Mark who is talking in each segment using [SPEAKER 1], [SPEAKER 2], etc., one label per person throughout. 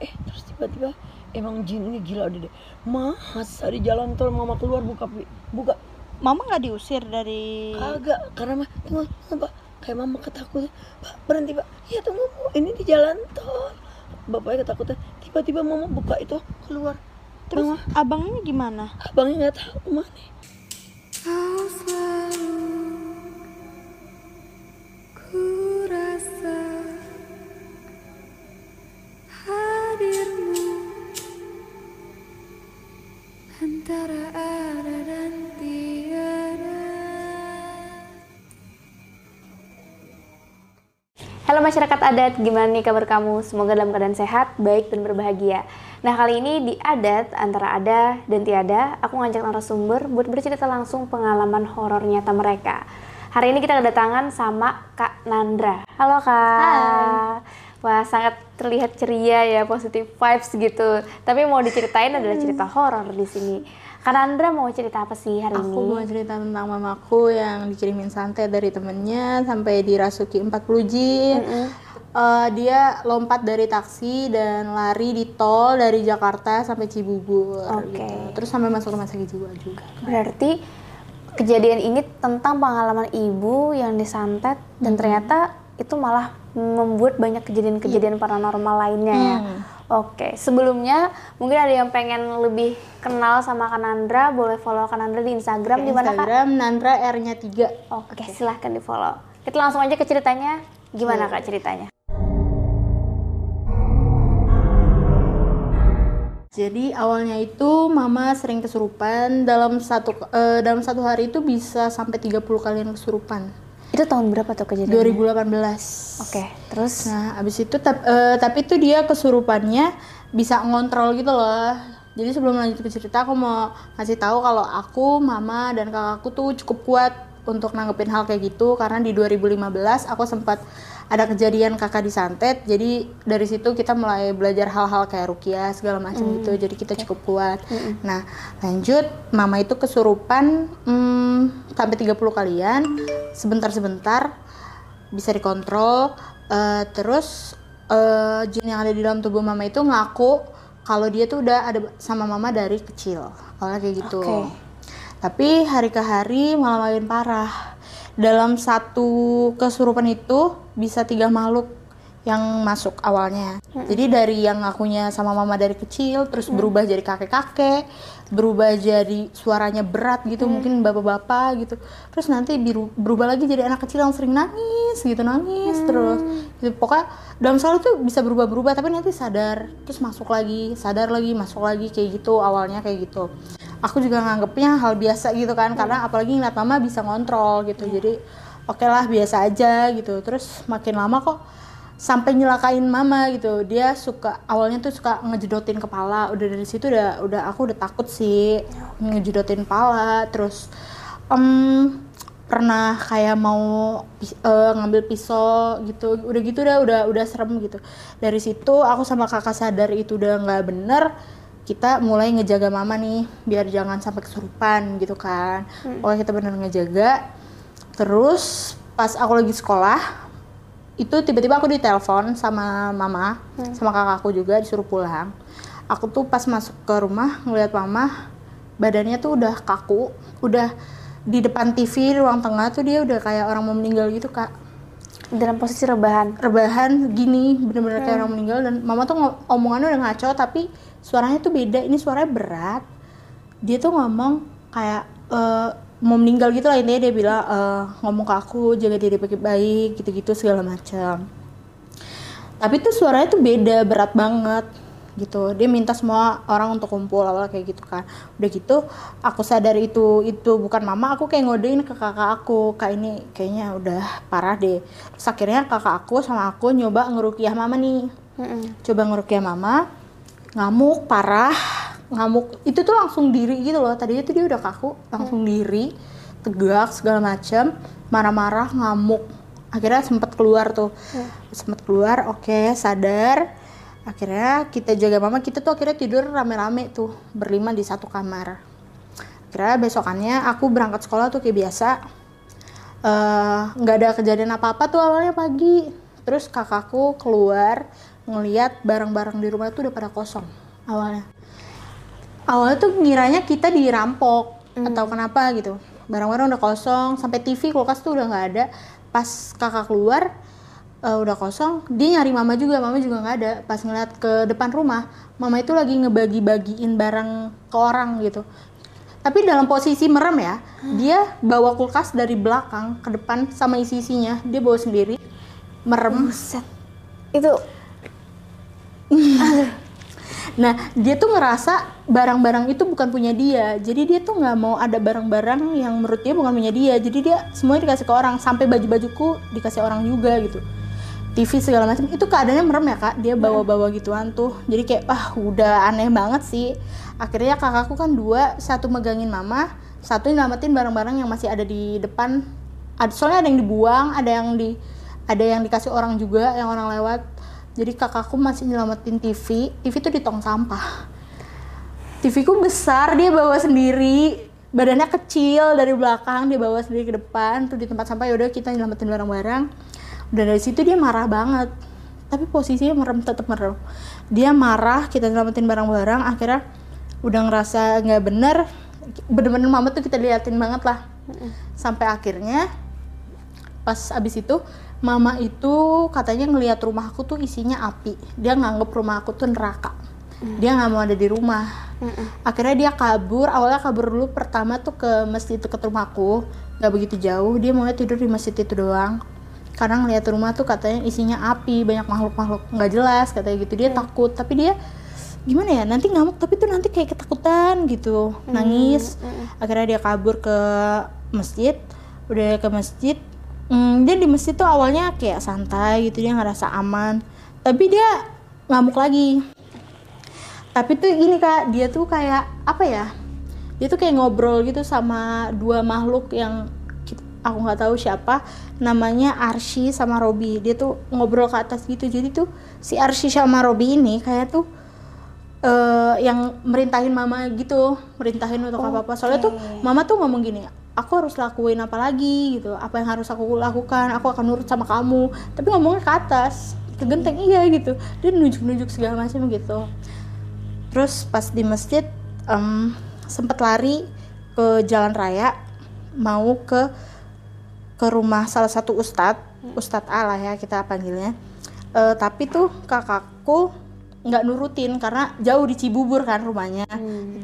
[SPEAKER 1] eh terus tiba-tiba emang jin ini gila udah deh. Masa di jalan tol mama keluar buka pi- buka.
[SPEAKER 2] Mama nggak diusir dari
[SPEAKER 1] kagak karena mah tunggu, pak. Kayak mama ketakutan. Pak berhenti pak. Ya tunggu Bu, ini di jalan tol. Bapaknya ketakutan. Tiba-tiba mama buka itu keluar.
[SPEAKER 2] Terus
[SPEAKER 1] mama.
[SPEAKER 2] abangnya gimana?
[SPEAKER 1] abangnya nggak tahu
[SPEAKER 3] ke
[SPEAKER 4] mana masyarakat adat, gimana nih kabar kamu? Semoga dalam keadaan sehat, baik dan berbahagia. Nah kali ini di adat antara ada dan tiada, aku ngajak narasumber buat bercerita langsung pengalaman horor nyata mereka. Hari ini kita kedatangan sama Kak Nandra. Halo Kak. Wah sangat terlihat ceria ya, positif vibes gitu. Tapi mau diceritain adalah cerita horor di sini. Kak Nandra mau cerita apa sih hari
[SPEAKER 2] Aku
[SPEAKER 4] ini?
[SPEAKER 2] mau cerita tentang mamaku yang dikirimin santet dari temennya sampai dirasuki 40 jin. Eh, dia lompat dari taksi dan lari di tol dari Jakarta sampai Cibubur
[SPEAKER 4] Oke.
[SPEAKER 2] gitu. Terus sampai masuk rumah sakit jiwa juga.
[SPEAKER 4] Berarti kejadian ini tentang pengalaman ibu yang disantet dan ternyata itu malah membuat banyak kejadian-kejadian paranormal lainnya ya.
[SPEAKER 2] Hmm.
[SPEAKER 4] Oke, sebelumnya mungkin ada yang pengen lebih kenal sama Kanandra, boleh follow Kanandra di Instagram di mana Kak?
[SPEAKER 2] Instagram Nandra R-nya 3.
[SPEAKER 4] Oke, silahkan di follow. Kita langsung aja ke ceritanya. Gimana Kak ceritanya?
[SPEAKER 2] Jadi awalnya itu mama sering kesurupan dalam satu eh, dalam satu hari itu bisa sampai 30 kalian kesurupan.
[SPEAKER 4] Itu tahun berapa tuh kejadiannya?
[SPEAKER 2] 2018.
[SPEAKER 4] Oke, terus
[SPEAKER 2] Nah, abis itu tap- eh, tapi itu dia kesurupannya bisa ngontrol gitu loh. Jadi sebelum lanjut ke cerita aku mau ngasih tahu kalau aku, mama dan kakakku tuh cukup kuat untuk nanggepin hal kayak gitu karena di 2015 aku sempat ada kejadian kakak disantet. Jadi dari situ kita mulai belajar hal-hal kayak rukiah segala macam gitu. Jadi kita cukup kuat. Nah, lanjut mama itu kesurupan hmm, sampai 30 kalian sebentar-sebentar bisa dikontrol eh, terus eh, jin yang ada di dalam tubuh mama itu ngaku kalau dia tuh udah ada sama mama dari kecil awalnya kayak gitu
[SPEAKER 4] Oke.
[SPEAKER 2] tapi hari ke hari malah makin parah dalam satu kesurupan itu bisa tiga makhluk yang masuk awalnya. Jadi dari yang ngakunya sama mama dari kecil terus berubah jadi kakek-kakek berubah jadi suaranya berat gitu mungkin bapak-bapak gitu. Terus nanti biru- berubah lagi jadi anak kecil yang sering nangis gitu nangis terus. Gitu. pokoknya dalam sekali tuh bisa berubah-berubah tapi nanti sadar terus masuk lagi sadar lagi masuk lagi kayak gitu awalnya kayak gitu. Aku juga nganggepnya hal biasa gitu kan karena apalagi ngeliat mama bisa ngontrol gitu. Jadi oke lah biasa aja gitu. Terus makin lama kok sampai nyelakain mama gitu. Dia suka awalnya tuh suka ngejedotin kepala. Udah dari situ udah udah aku udah takut sih ngejedotin kepala. Terus em, pernah kayak mau eh, ngambil pisau gitu. Udah gitu udah udah udah serem gitu. Dari situ aku sama kakak sadar itu udah nggak bener kita mulai ngejaga mama nih biar jangan sampai kesurupan gitu kan. Pokoknya kita bener ngejaga terus pas aku lagi sekolah itu tiba-tiba aku ditelepon sama mama sama kakakku juga disuruh pulang. Aku tuh pas masuk ke rumah ngeliat mama badannya tuh udah kaku. Udah di depan TV ruang tengah tuh dia udah kayak orang mau meninggal gitu kak.
[SPEAKER 4] Dalam posisi rebahan.
[SPEAKER 2] rebahan gini bener-bener kayak orang meninggal. Dan mama tuh omongannya udah ngaco tapi suaranya tuh beda. Ini suaranya berat. Dia tuh ngomong kayak eh, mau meninggal gitu lah intinya dia bilang eh, ngomong ke aku jaga diri baik-baik gitu-gitu segala macam. Tapi tuh suaranya tuh beda berat banget gitu. Dia minta semua orang untuk kumpul awal kayak gitu kan. Udah gitu aku sadar itu itu bukan mama aku kayak ngodein ke kakak aku kak ini kayaknya udah parah deh. Terus akhirnya kakak aku sama aku nyoba ngerukiah mama nih. Coba ngerukiah mama ngamuk parah ngamuk. Itu tuh langsung diri gitu loh. Tadinya tuh dia udah kaku langsung diri tegak segala macam marah-marah ngamuk. Akhirnya sempat keluar tuh. Sempat keluar oke sadar. Akhirnya kita jaga mama kita tuh akhirnya tidur rame-rame tuh berlima di satu kamar. Akhirnya besokannya aku berangkat sekolah tuh kayak biasa. Eh, nggak ada kejadian apa-apa tuh awalnya pagi. Terus kakakku keluar ngeliat barang-barang di rumah tuh udah pada kosong awalnya awalnya tuh ngiranya kita dirampok atau kenapa gitu. Barang-barang udah kosong sampai TV kulkas tuh udah nggak ada. Pas kakak keluar eh, udah kosong dia nyari mama juga mama juga nggak ada. Pas ngeliat ke depan rumah mama itu lagi ngebagi-bagiin barang ke orang gitu. Tapi dalam posisi merem ya dia bawa kulkas dari belakang ke depan sama isi-isinya dia bawa sendiri merem.
[SPEAKER 4] Buset. Itu
[SPEAKER 2] Nah, dia tuh ngerasa barang-barang itu bukan punya dia. Jadi dia tuh nggak mau ada barang-barang yang menurut dia bukan punya dia. Jadi dia semuanya dikasih ke orang, sampai baju-bajuku dikasih orang juga gitu. TV segala macam itu keadaannya merem ya kak. Dia bawa-bawa gituan tuh. Jadi kayak ah udah aneh banget sih. Akhirnya kakakku kan dua, satu megangin mama, satu nyelamatin barang-barang yang masih ada di depan. Soalnya ada yang dibuang, ada yang di ada yang dikasih orang juga yang orang lewat jadi kakakku masih nyelamatin TV TV itu di tong sampah. TV ku besar dia bawa sendiri. Badannya kecil dari belakang dia bawa sendiri ke depan tuh di tempat sampah yaudah kita nyelamatin barang-barang. Udah dari situ dia marah banget. Tapi posisinya merem tetap merem. Dia marah kita nyelamatin barang-barang akhirnya udah ngerasa nggak bener. Bener-bener mama tuh kita liatin banget lah. Sampai akhirnya pas abis itu mama itu katanya ngelihat rumahku tuh isinya api. Dia nganggep rumah aku tuh neraka. Dia nggak mau ada di rumah. Akhirnya dia kabur. Awalnya kabur dulu. Pertama tuh ke masjid dekat rumahku nggak begitu jauh. Dia mau tidur di masjid itu doang. Karena ngeliat rumah tuh katanya isinya api. Banyak makhluk-makhluk. Nggak jelas katanya gitu. Dia takut. Tapi dia gimana ya? Nanti ngamuk. Tapi tuh nanti kayak ketakutan gitu. Nangis. Akhirnya dia kabur ke masjid. Udah ke masjid Hmm, dia di masjid tuh awalnya kayak santai gitu dia ngerasa aman. Tapi dia ngamuk lagi. Tapi tuh ini kak dia tuh kayak apa ya dia tuh kayak ngobrol gitu sama dua makhluk yang aku nggak tahu siapa namanya Arshi sama Robi. Dia tuh ngobrol ke atas gitu. Jadi tuh si Arshi sama Robi ini kayak tuh eh yang merintahin mama gitu merintahin untuk apa apa soalnya tuh mama tuh ngomong gini aku harus lakuin apa lagi gitu apa yang harus aku lakukan aku akan nurut sama kamu. Tapi ngomongnya ke atas ke genteng iya gitu. Dia nunjuk nunjuk segala macam gitu. Terus pas di masjid em, sempet lari ke jalan raya mau ke ke rumah salah satu ustadz ustadz A lah ya kita panggilnya. Eh, tapi tuh kakakku nggak nurutin karena jauh di Cibubur kan rumahnya.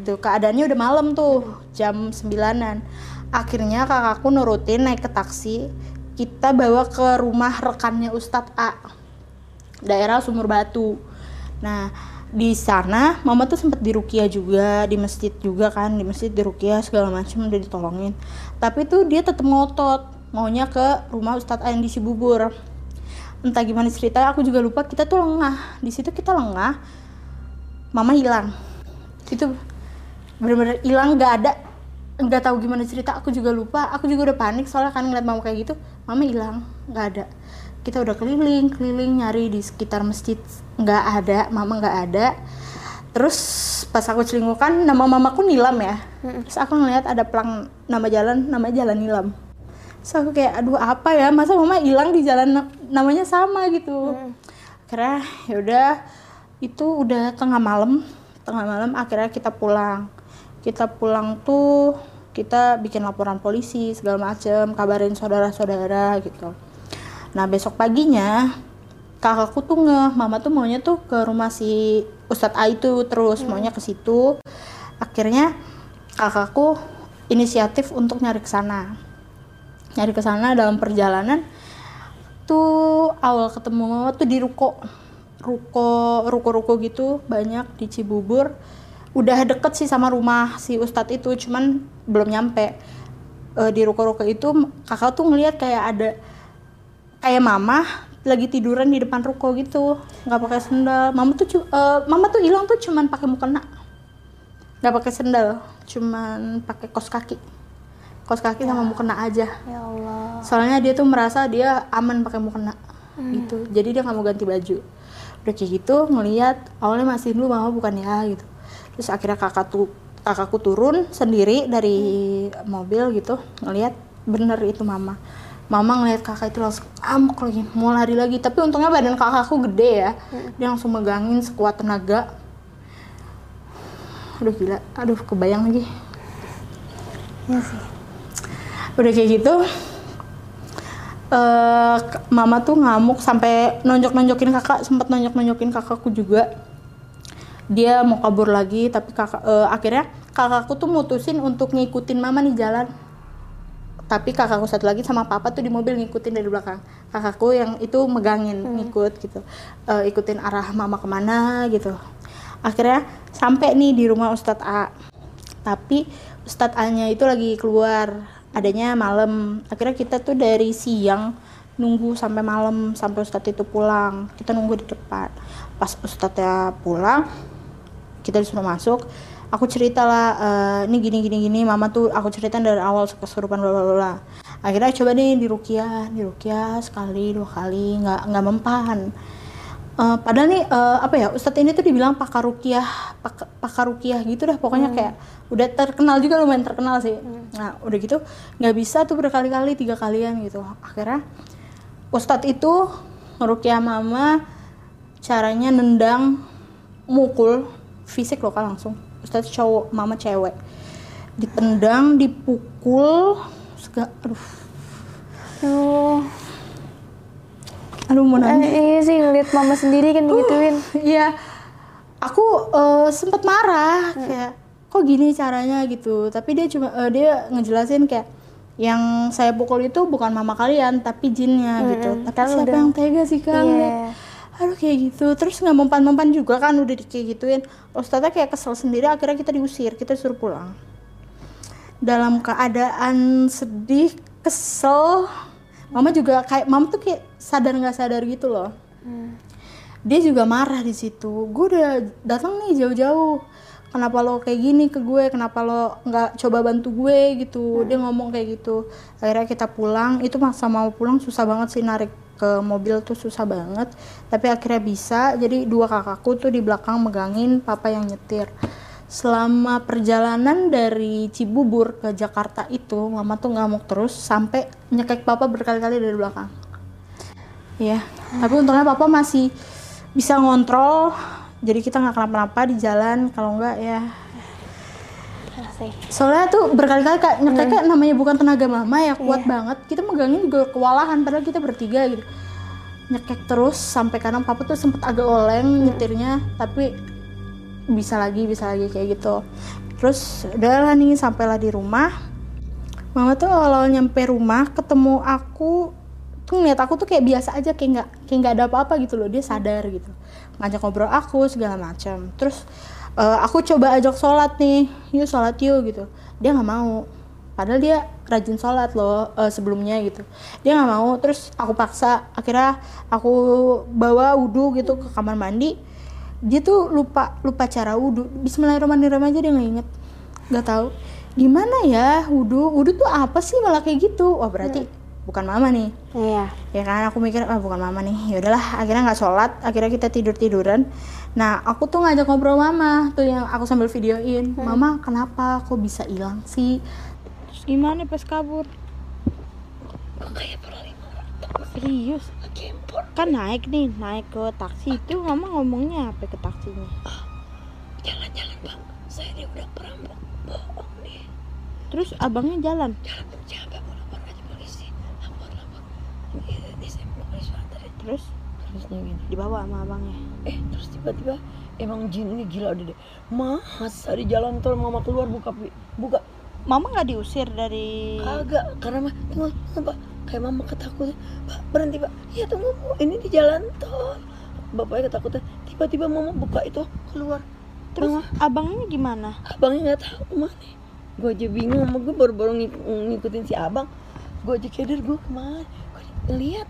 [SPEAKER 2] Itu keadaannya udah malam tuh jam sembilanan akhirnya kakakku nurutin naik ke taksi. Kita bawa ke rumah rekannya Ustadz A daerah Sumur Batu. Nah di sana mama tuh sempet dirukia juga di masjid juga kan di masjid dirukia segala macam udah ditolongin. Tapi tuh dia tetap ngotot maunya ke rumah Ustadz A yang di Cibubur. Entah gimana ceritanya aku juga lupa kita tuh lengah. Di situ kita lengah mama hilang. Itu bener-bener hilang nggak ada nggak tahu gimana cerita aku juga lupa. Aku juga udah panik soalnya kan ngeliat mama kayak gitu mama hilang nggak ada. Kita udah keliling keliling nyari di sekitar masjid nggak ada mama nggak ada. Terus pas aku celingukan nama mamaku nilam ya. Terus aku ngeliat ada pelang nama jalan nama jalan nilam. Terus aku kayak aduh apa ya? Masa mama hilang di jalan na- namanya sama gitu. Akhirnya yaudah itu udah tengah malam tengah malam akhirnya kita pulang kita pulang tuh kita bikin laporan polisi segala macem kabarin saudara-saudara gitu. Nah besok paginya kakakku tuh nge mama tuh maunya tuh ke rumah si Ustadz A itu terus maunya ke situ. Akhirnya kakakku inisiatif untuk nyari ke sana. Nyari ke sana dalam perjalanan tuh awal ketemu mama tuh di ruko. Ruko ruko-ruko gitu banyak di Cibubur udah deket sih sama rumah si Ustadz itu cuman belum nyampe. Eh, di ruko-ruko itu kakak tuh ngeliat kayak ada kayak mama lagi tiduran di depan ruko gitu nggak pakai sendal. Mama tuh eh, mama tuh hilang tuh cuman pakai mukena. Nggak pakai sendal cuman pakai kos kaki. Kos kaki sama mukena aja.
[SPEAKER 4] Ya Allah.
[SPEAKER 2] soalnya dia tuh merasa dia aman pakai mukena gitu. Jadi dia nggak mau ganti baju. Udah kayak gitu ngelihat awalnya masih dulu mama bukan ya gitu terus akhirnya kakak tuh kakakku turun sendiri dari mobil gitu ngelihat bener itu mama. Mama ngeliat kakak itu langsung amuk lagi mau lari lagi. Tapi untungnya badan kakakku gede ya. Dia langsung megangin sekuat tenaga. Aduh gila. Aduh kebayang lagi.
[SPEAKER 4] Iya sih.
[SPEAKER 2] udah kayak gitu eh k- mama tuh ngamuk sampai nonjok nonjokin kakak sempat nonjok nonjokin kakakku juga dia mau kabur lagi tapi kakak eh, akhirnya kakakku tuh mutusin untuk ngikutin mama nih jalan. Tapi kakakku satu lagi sama papa tuh di mobil ngikutin dari belakang. Kakakku yang itu megangin ngikut gitu. Eh, ikutin arah mama ke mana gitu. Akhirnya sampai nih di rumah Ustadz A. Tapi Ustadz A nya itu lagi keluar adanya malam. Akhirnya kita tuh dari siang nunggu sampai malam sampai Ustadz itu pulang. Kita nunggu di depan. Pas Ustadz ya pulang kita disuruh masuk aku cerita lah eh, ini gini gini gini mama tuh aku ceritain dari awal kesurupan bla bla bla. Akhirnya coba nih di rukiah di rukiah sekali dua kali nggak nggak mempan. Eh, padahal nih eh, apa ya Ustadz ini tuh dibilang pakar rukiah pak- pakar rukiah gitu dah pokoknya kayak udah terkenal juga lumayan terkenal sih. Nah udah gitu nggak bisa tuh berkali-kali tiga kalian gitu. Akhirnya Ustadz itu ngerukiah mama caranya nendang mukul fisik loh kan langsung Ustadz cowok mama cewek ditendang dipukul sega, aduh
[SPEAKER 4] Aduh,
[SPEAKER 2] aduh mau nangis
[SPEAKER 4] eh, iya sih ngeliat mama sendiri kan digituin.
[SPEAKER 2] Iya, aku eh, sempet marah kayak kok gini caranya gitu. Tapi dia cuma eh, dia ngejelasin kayak yang saya pukul itu bukan mama kalian tapi jinnya gitu. Tapi
[SPEAKER 4] kan
[SPEAKER 2] siapa
[SPEAKER 4] udah-
[SPEAKER 2] yang tega sih kan?
[SPEAKER 4] Iya.
[SPEAKER 2] Aduh kayak gitu. Terus nggak mempan-mempan juga kan udah di- kayak gituin. Ustaznya kayak kesel sendiri akhirnya kita diusir, kita disuruh pulang. Dalam keadaan sedih, kesel, mama juga kayak mama tuh kayak sadar nggak sadar gitu loh. Dia juga marah di situ. Gue udah datang nih jauh-jauh. Kenapa lo kayak gini ke gue? Kenapa lo nggak coba bantu gue gitu? Dia ngomong kayak gitu. Akhirnya kita pulang. Itu masa mau pulang susah banget sih narik ke mobil tuh susah banget. Tapi akhirnya bisa. Jadi dua kakakku tuh di belakang megangin papa yang nyetir. Selama perjalanan dari Cibubur ke Jakarta itu mama tuh ngamuk terus sampai nyekek papa berkali-kali dari belakang. Iya, tapi untungnya papa masih bisa ngontrol, jadi kita nggak kenapa-napa di jalan. Kalau nggak ya,
[SPEAKER 4] Asik.
[SPEAKER 2] soalnya tuh berkali-kali kak nyekeknya namanya bukan tenaga mama ya kuat banget. Kita megangin juga kewalahan, padahal kita bertiga gitu. Nyekek terus sampai kadang papa tuh sempet agak oleng nyetirnya, tapi bisa lagi, bisa lagi kayak gitu. Terus udah lah nih sampailah di rumah. Mama tuh awal nyampe rumah ketemu aku tuh ngeliat aku tuh kayak biasa aja kayak nggak kayak nggak ada apa-apa gitu loh dia sadar gitu ngajak ngobrol aku segala macam terus eh, aku coba ajak sholat nih yuk sholat yuk gitu. Dia nggak mau. Padahal dia rajin sholat loh eh, sebelumnya gitu. Dia nggak mau. Terus aku paksa. Akhirnya aku bawa wudhu gitu ke kamar mandi. Dia tuh lupa lupa cara wudhu. Bismillahirrahmanirrahim aja dia nggak inget. Nggak tahu. Gimana ya wudhu? Wudhu tuh apa sih malah kayak gitu? Wah berarti bukan mama nih.
[SPEAKER 4] Iya.
[SPEAKER 2] ya kan aku mikir ah bukan mama nih. Ya udahlah akhirnya nggak sholat. Akhirnya kita tidur tiduran nah aku tuh ngajak ngobrol mama tuh yang aku sambil videoin. Mama kenapa kok bisa hilang sih? Terus gimana pas kabur?
[SPEAKER 1] Kayak
[SPEAKER 2] serius? Kan naik nih naik ke taksi. Itu mama ngomongnya apa ke taksinya?
[SPEAKER 1] Jalan-jalan bang. Saya ini udah perampok. Bohong nih.
[SPEAKER 2] Terus abangnya jalan?
[SPEAKER 1] Jalan mau lapor aja polisi. Lapor lapor. Ini, saya mau polisi antarin
[SPEAKER 2] terus
[SPEAKER 1] terusnya gini
[SPEAKER 2] dibawa sama abangnya.
[SPEAKER 1] Eh terus tiba-tiba emang jin ini gila udah deh. Masa di jalan tol mama keluar buka buka.
[SPEAKER 2] Mama nggak diusir dari
[SPEAKER 1] kagak karena mah tunggu pak. Kayak mama ketakutan. Pak berhenti pak. Iya tunggu Bu. ini di jalan tol. Bapaknya ketakutan. Tiba-tiba mama buka itu keluar.
[SPEAKER 2] Terus
[SPEAKER 1] Mama,
[SPEAKER 2] abangnya gimana?
[SPEAKER 1] Abangnya nggak tahu ke mana gue aja bingung sama gue baru-baru ngik- ngikutin si abang. Gue aja keder gue ke mana gue lihat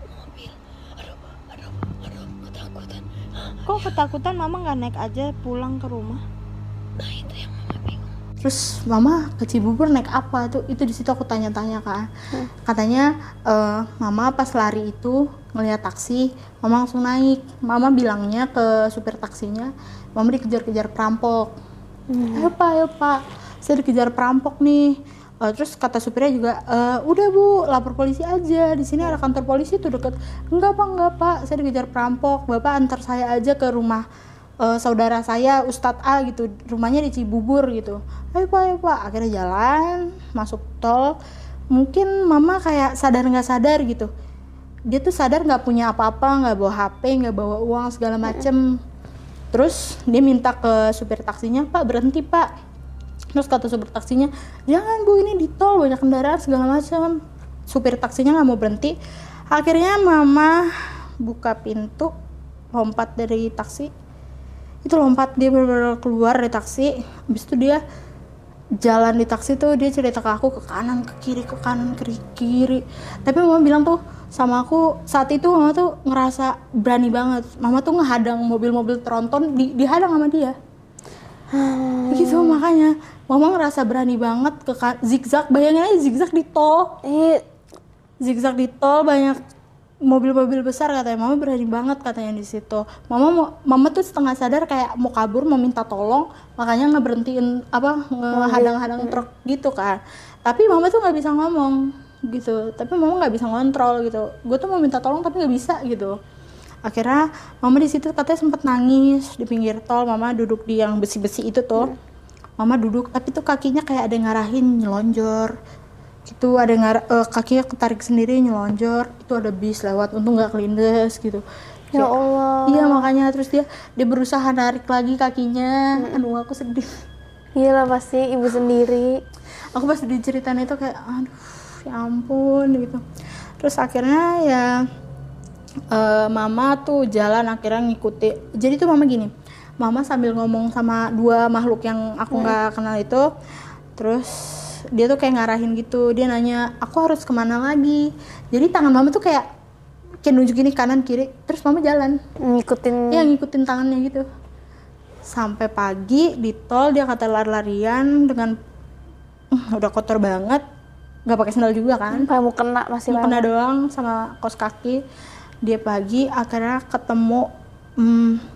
[SPEAKER 2] kok ketakutan mama nggak naik aja pulang ke rumah?
[SPEAKER 1] Nah itu yang mama bingung.
[SPEAKER 2] Terus mama ke Cibubur naik apa? Tuh itu di situ aku tanya-tanya kan katanya eh, mama pas lari itu ngeliat taksi mama langsung naik. Mama bilangnya ke supir taksinya mama dikejar-kejar perampok. Ayo pak ayo pak. Saya dikejar perampok nih Eh, terus kata supirnya juga "Eh, udah bu lapor polisi aja. Di sini ada kantor polisi tuh deket. Enggak pak enggak pak. Saya dikejar perampok. Bapak antar saya aja ke rumah eh, saudara saya Ustadz A gitu. Rumahnya di Cibubur gitu. Ayo pak ayo pak. Akhirnya jalan masuk tol. Mungkin mama kayak sadar nggak sadar gitu. Dia tuh sadar nggak punya apa-apa nggak bawa HP nggak bawa uang segala macem. Terus dia minta ke supir taksinya pak berhenti pak terus kata supir taksinya jangan bu ini di tol banyak kendaraan segala macam. Supir taksinya nggak mau berhenti. Akhirnya mama buka pintu lompat dari taksi. Itu lompat dia benar-benar keluar dari taksi. Habis itu dia jalan di taksi tuh dia cerita ke aku ke kanan ke kiri ke kanan ke kiri. Tapi mama bilang tuh sama aku saat itu mama tuh ngerasa berani banget. Mama tuh ngehadang mobil-mobil tronton di, dihadang sama dia. Gitu makanya mama ngerasa berani banget ke zigzag. Bayangin aja zigzag di tol.
[SPEAKER 4] Ini
[SPEAKER 2] zigzag di tol banyak mobil-mobil besar katanya. Mama berani banget katanya di situ. Mama mau mama tuh setengah sadar kayak mau kabur mau minta tolong. Makanya ngeberhentiin apa ngehadang-hadang truk gitu kan. Tapi mama tuh nggak bisa ngomong gitu. Tapi mama nggak bisa ngontrol gitu. Gue tuh mau minta tolong tapi nggak bisa gitu. Akhirnya mama di situ katanya sempet nangis di pinggir tol. Mama duduk di yang besi-besi itu tuh mama duduk tapi tuh kakinya kayak ada ngarahin nyelonjor. Gitu ada ngar- eh, kakinya ketarik sendiri nyelonjor. Itu ada bis lewat untung nggak kelindes gitu.
[SPEAKER 4] Ya Allah.
[SPEAKER 2] iya makanya terus dia dia berusaha narik lagi kakinya. Aduh aku sedih.
[SPEAKER 4] Iya lah pasti ibu sendiri.
[SPEAKER 2] aku pas diceritain itu kayak aduh ya ampun gitu. Terus akhirnya ya eh, mama tuh jalan akhirnya ngikuti. Jadi tuh mama gini mama sambil ngomong sama dua makhluk yang aku nggak kenal itu terus dia tuh kayak ngarahin gitu. Dia nanya aku harus ke mana lagi? Jadi tangan mama tuh kayak kayak nunjuk ini kanan kiri terus mama jalan.
[SPEAKER 4] Ngikutin
[SPEAKER 2] Iya ngikutin tangannya gitu. Sampai pagi di tol dia kata lari-larian dengan "Uh, udah kotor banget. Nggak pakai sandal juga kan?
[SPEAKER 4] Kamu kena masih
[SPEAKER 2] kena doang sama kos kaki. Dia pagi akhirnya ketemu hmm,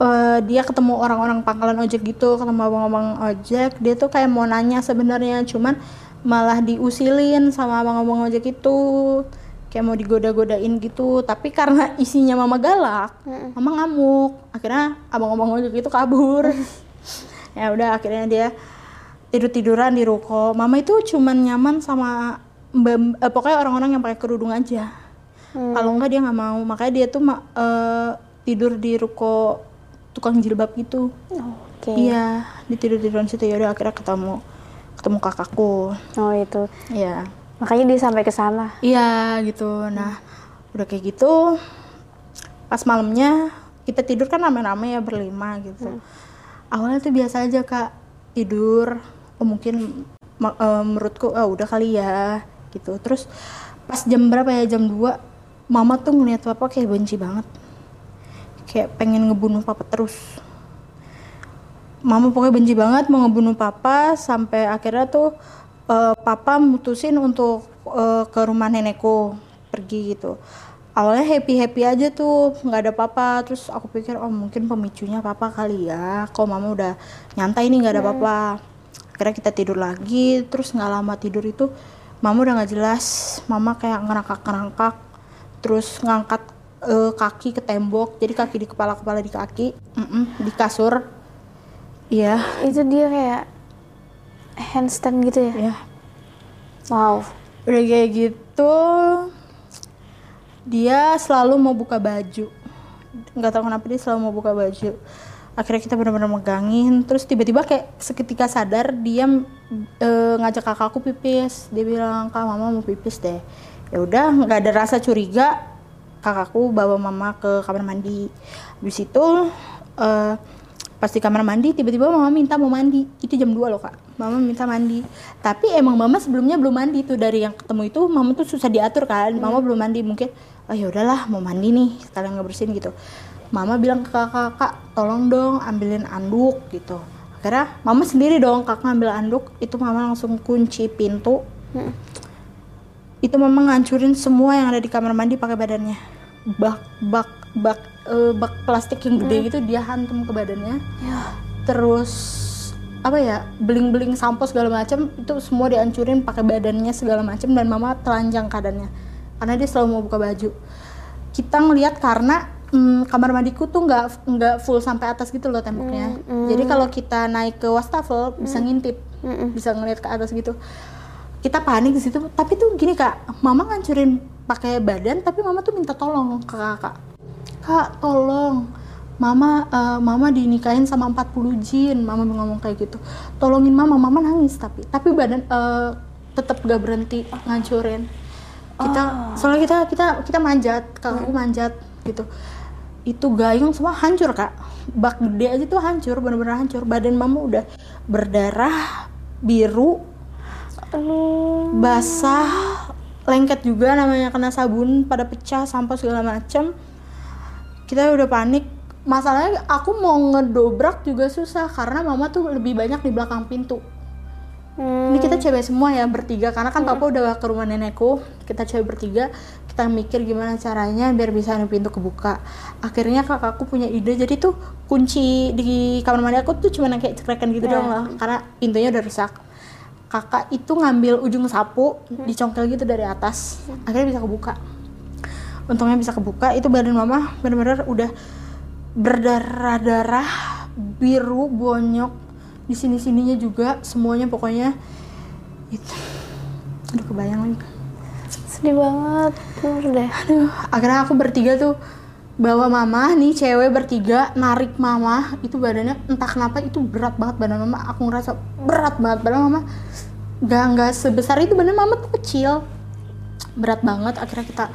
[SPEAKER 2] eh, dia ketemu orang-orang pangkalan ojek gitu ketemu abang-abang ojek dia tuh kayak mau nanya sebenarnya cuman malah diusilin sama abang-abang ojek itu. Kayak mau digoda-godain gitu tapi karena isinya mama galak mama ngamuk. Akhirnya abang-abang ojek itu kabur. Ya udah akhirnya dia tidur tiduran di ruko. Mama itu cuman nyaman sama mbak eh, pokoknya orang-orang yang pakai kerudung aja. Kalau enggak dia nggak mau. Makanya dia tuh eh, tidur di ruko tukang jilbab gitu.
[SPEAKER 4] Oke.
[SPEAKER 2] iya di tidur tiduran situ ya udah akhirnya ketemu ketemu kakakku.
[SPEAKER 4] Oh itu.
[SPEAKER 2] iya.
[SPEAKER 4] Makanya dia sampai ke sana.
[SPEAKER 2] iya gitu. Nah udah kayak gitu pas malamnya kita tidur kan rame-rame ya berlima gitu. Awalnya tuh biasa aja kak. Tidur oh mungkin ma- eh, menurutku ah udah kali ya gitu. Terus pas jam berapa ya? Jam 2 mama tuh ngeliat papa kayak benci banget kayak pengen ngebunuh papa terus. Mama pokoknya benci banget mau ngebunuh papa sampai akhirnya tuh eh, papa mutusin untuk eh, ke rumah nenekku pergi gitu. Awalnya happy happy aja tuh nggak ada papa. Terus aku pikir oh mungkin pemicunya papa kali ya. Kok mama udah nyantai nih nggak ada papa. Akhirnya kita tidur lagi terus nggak lama tidur itu mama udah nggak jelas. Mama kayak ngerangkak ngerangkak terus ngangkat eh, kaki ke tembok jadi kaki di kepala kepala di kaki mm-mm, di kasur. Iya.
[SPEAKER 4] Itu dia kayak handstand gitu ya.
[SPEAKER 2] ya
[SPEAKER 4] Wow.
[SPEAKER 2] udah kayak gitu dia selalu mau buka baju. Nggak tahu kenapa dia selalu mau buka baju. Akhirnya kita benar-benar megangin terus tiba-tiba kayak seketika sadar dia eh, ngajak kakakku pipis. Dia bilang kak mama mau pipis deh. Ya udah nggak ada rasa curiga kakakku bawa mama ke kamar mandi. Habis itu eh, pas di kamar mandi tiba-tiba mama minta mau mandi. Itu jam 2 loh kak. Mama minta mandi. Tapi emang mama sebelumnya belum mandi tuh. Dari yang ketemu itu mama tuh susah diatur kan. Mama belum mandi. Mungkin oh ya udahlah mau mandi nih sekalian ngebersihin gitu. Mama bilang ke kakak kak tolong dong ambilin anduk gitu. Akhirnya mama sendiri dong kakak ngambil anduk. Itu mama langsung kunci pintu itu mama ngancurin semua yang ada di kamar mandi pakai badannya. Bak bak bak eh, bak plastik yang gede gitu dia hantam ke badannya. Terus apa ya beling-beling sampo segala macam itu semua dihancurin pakai badannya segala macam dan mama telanjang keadaannya. Karena dia selalu mau buka baju. Kita ngelihat karena mm, kamar mandiku tuh nggak nggak full sampai atas gitu loh temboknya. Jadi kalau kita naik ke wastafel bisa ngintip bisa ngelihat ke atas gitu kita panik di situ. Tapi tuh gini kak mama ngancurin pakai badan tapi mama tuh minta tolong ke kakak. Kak tolong. Mama eh, mama dinikahin sama 40 jin. Mama ngomong kayak gitu. Tolongin mama mama nangis tapi. Tapi badan eh, tetap gak berhenti ngancurin. Kita soalnya kita kita kita manjat. Kakakku manjat gitu. Itu gayung semua hancur kak. Bak gede aja tuh hancur bener-bener hancur. Badan mama udah berdarah biru basah lengket juga namanya kena sabun pada pecah sampah segala macam kita udah panik. Masalahnya aku mau ngedobrak juga susah karena mama tuh lebih banyak di belakang pintu. Ini kita cewek semua ya bertiga. Karena kan papa udah ke rumah nenekku kita cewek bertiga kita mikir gimana caranya biar bisa nih pintu kebuka. Akhirnya kakakku punya ide jadi tuh kunci di kamar mandi aku tuh cuma kayak cekrekan gitu doang lah karena pintunya udah rusak kakak itu ngambil ujung sapu dicongkel gitu dari atas. Akhirnya bisa kebuka. Untungnya bisa kebuka. Itu badan mama bener-bener udah berdarah-darah biru bonyok. Di sini sininya juga semuanya pokoknya itu. Aduh kebayang lagi.
[SPEAKER 4] Sedih banget bener deh.
[SPEAKER 2] Aduh akhirnya aku bertiga tuh bawa mama nih cewek bertiga narik mama. Itu badannya entah kenapa itu berat banget badan mama. Aku ngerasa berat banget badan mama. Nggak nggak sebesar itu badan mama tuh kecil. Berat banget. Akhirnya kita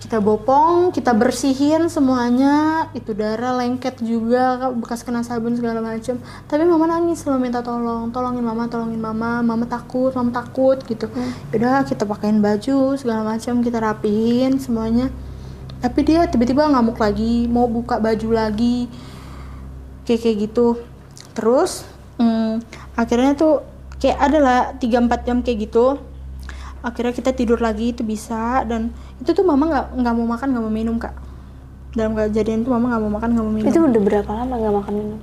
[SPEAKER 2] kita bopong kita bersihin semuanya. Itu darah lengket juga bekas kena sabun segala macam tapi mama nangis selalu minta tolong. Tolongin mama tolongin mama. Mama takut mama takut gitu. Udah kita pakein baju segala macam kita rapihin semuanya tapi dia tiba-tiba ngamuk lagi mau buka baju lagi. Kayak kayak gitu. Terus mm, akhirnya tuh kayak adalah 3-4 jam kayak gitu. Akhirnya kita tidur lagi itu bisa. Dan itu tuh mama nggak nggak mau makan nggak mau minum kak. Dalam kejadian itu mama nggak mau makan nggak mau minum.
[SPEAKER 4] Itu udah berapa lama nggak makan minum?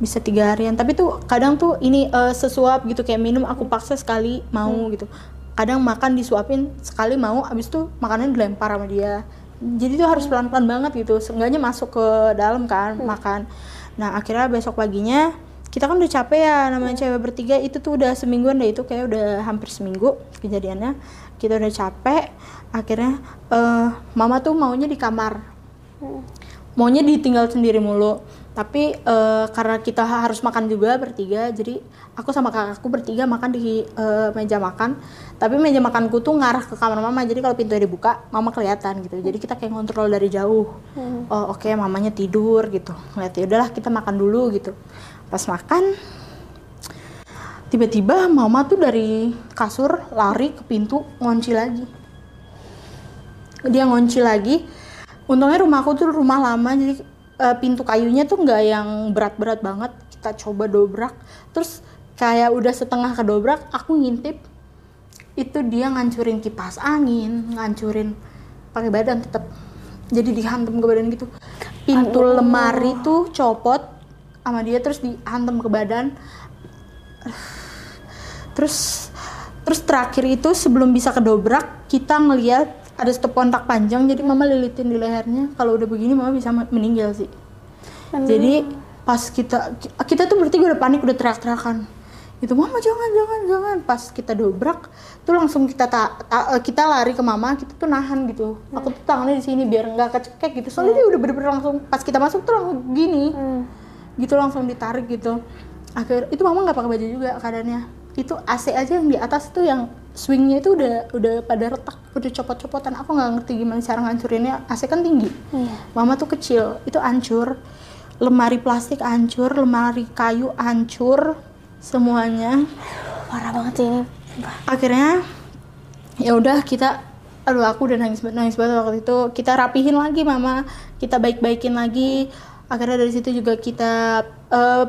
[SPEAKER 2] Bisa tiga harian. Tapi tuh kadang tuh ini eh, sesuap gitu kayak minum aku paksa sekali mau gitu. Kadang makan disuapin sekali mau abis itu makanan dilempar sama dia jadi tuh harus pelan-pelan banget gitu. Seenggaknya masuk ke dalam kan makan. Nah akhirnya besok paginya kita kan udah capek ya namanya cewek bertiga. Itu tuh udah semingguan deh itu kayak udah hampir seminggu kejadiannya. Kita udah capek akhirnya eh mama tuh maunya di kamar maunya ditinggal sendiri mulu. Tapi eh, karena kita harus makan juga bertiga jadi aku sama kakakku bertiga makan di eh, meja makan. Tapi meja makanku tuh ngarah ke kamar mama jadi kalau pintunya dibuka mama kelihatan gitu. Jadi kita kayak kontrol dari jauh. Oh oke mamanya tidur gitu. Ngeliat ya udahlah kita makan dulu gitu. Pas makan tiba-tiba mama tuh dari kasur lari ke pintu ngunci lagi. Dia ngunci lagi untungnya rumahku tuh rumah lama jadi eh, pintu kayunya tuh nggak yang berat-berat banget. Kita coba dobrak terus kayak udah setengah kedobrak aku ngintip. Itu dia ngancurin kipas angin ngancurin pakai badan tetap jadi dihantam ke badan gitu. Pintu lemari tuh copot sama dia terus dihantam ke badan. Terus terus terakhir itu sebelum bisa kedobrak kita ngeliat ada stop kontak panjang jadi mama lilitin di lehernya. Kalau udah begini mama bisa meninggal sih. Jadi pas kita kita tuh bertiga udah panik udah teriak-teriakan. Itu mama jangan jangan jangan. Pas kita dobrak tuh langsung kita ta- ta- eh, kita lari ke mama kita tuh nahan gitu. Aku tuh tangannya di sini biar nggak kecekek gitu. Soalnya dia udah bener-bener langsung pas kita masuk tuh langsung gini. Gitu langsung ditarik gitu. Akhir itu mama nggak pakai baju juga keadaannya itu AC aja yang di atas tuh yang swingnya itu udah udah pada retak udah copot-copotan. Aku nggak ngerti gimana cara ngancurinnya. AC kan tinggi. Mama tuh kecil. Itu hancur lemari plastik hancur lemari kayu hancur semuanya.
[SPEAKER 4] Parah banget sih ini
[SPEAKER 2] akhirnya ya udah kita aduh aku udah nangis banget nangis banget waktu itu. Kita rapihin lagi mama. Kita baik-baikin lagi. Akhirnya dari situ juga kita eh,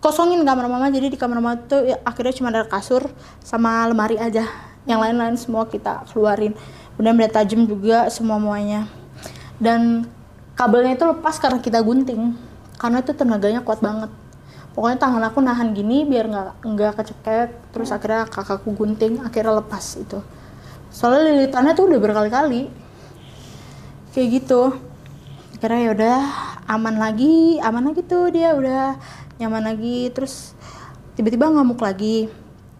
[SPEAKER 2] kosongin kamar mama jadi di kamar mama tuh ya, akhirnya cuma ada kasur sama lemari aja. Yang lain-lain semua kita keluarin. Benda-benda tajam juga semua muanya. Dan kabelnya itu lepas karena kita gunting. Karena itu tenaganya kuat banget. Pokoknya tangan aku nahan gini biar nggak nggak kecekek terus akhirnya kakakku gunting akhirnya lepas itu. Soalnya lilitannya tuh udah berkali-kali. Kayak gitu. Akhirnya ya udah aman lagi. Aman lagi tuh dia udah nyaman lagi terus tiba-tiba ngamuk lagi.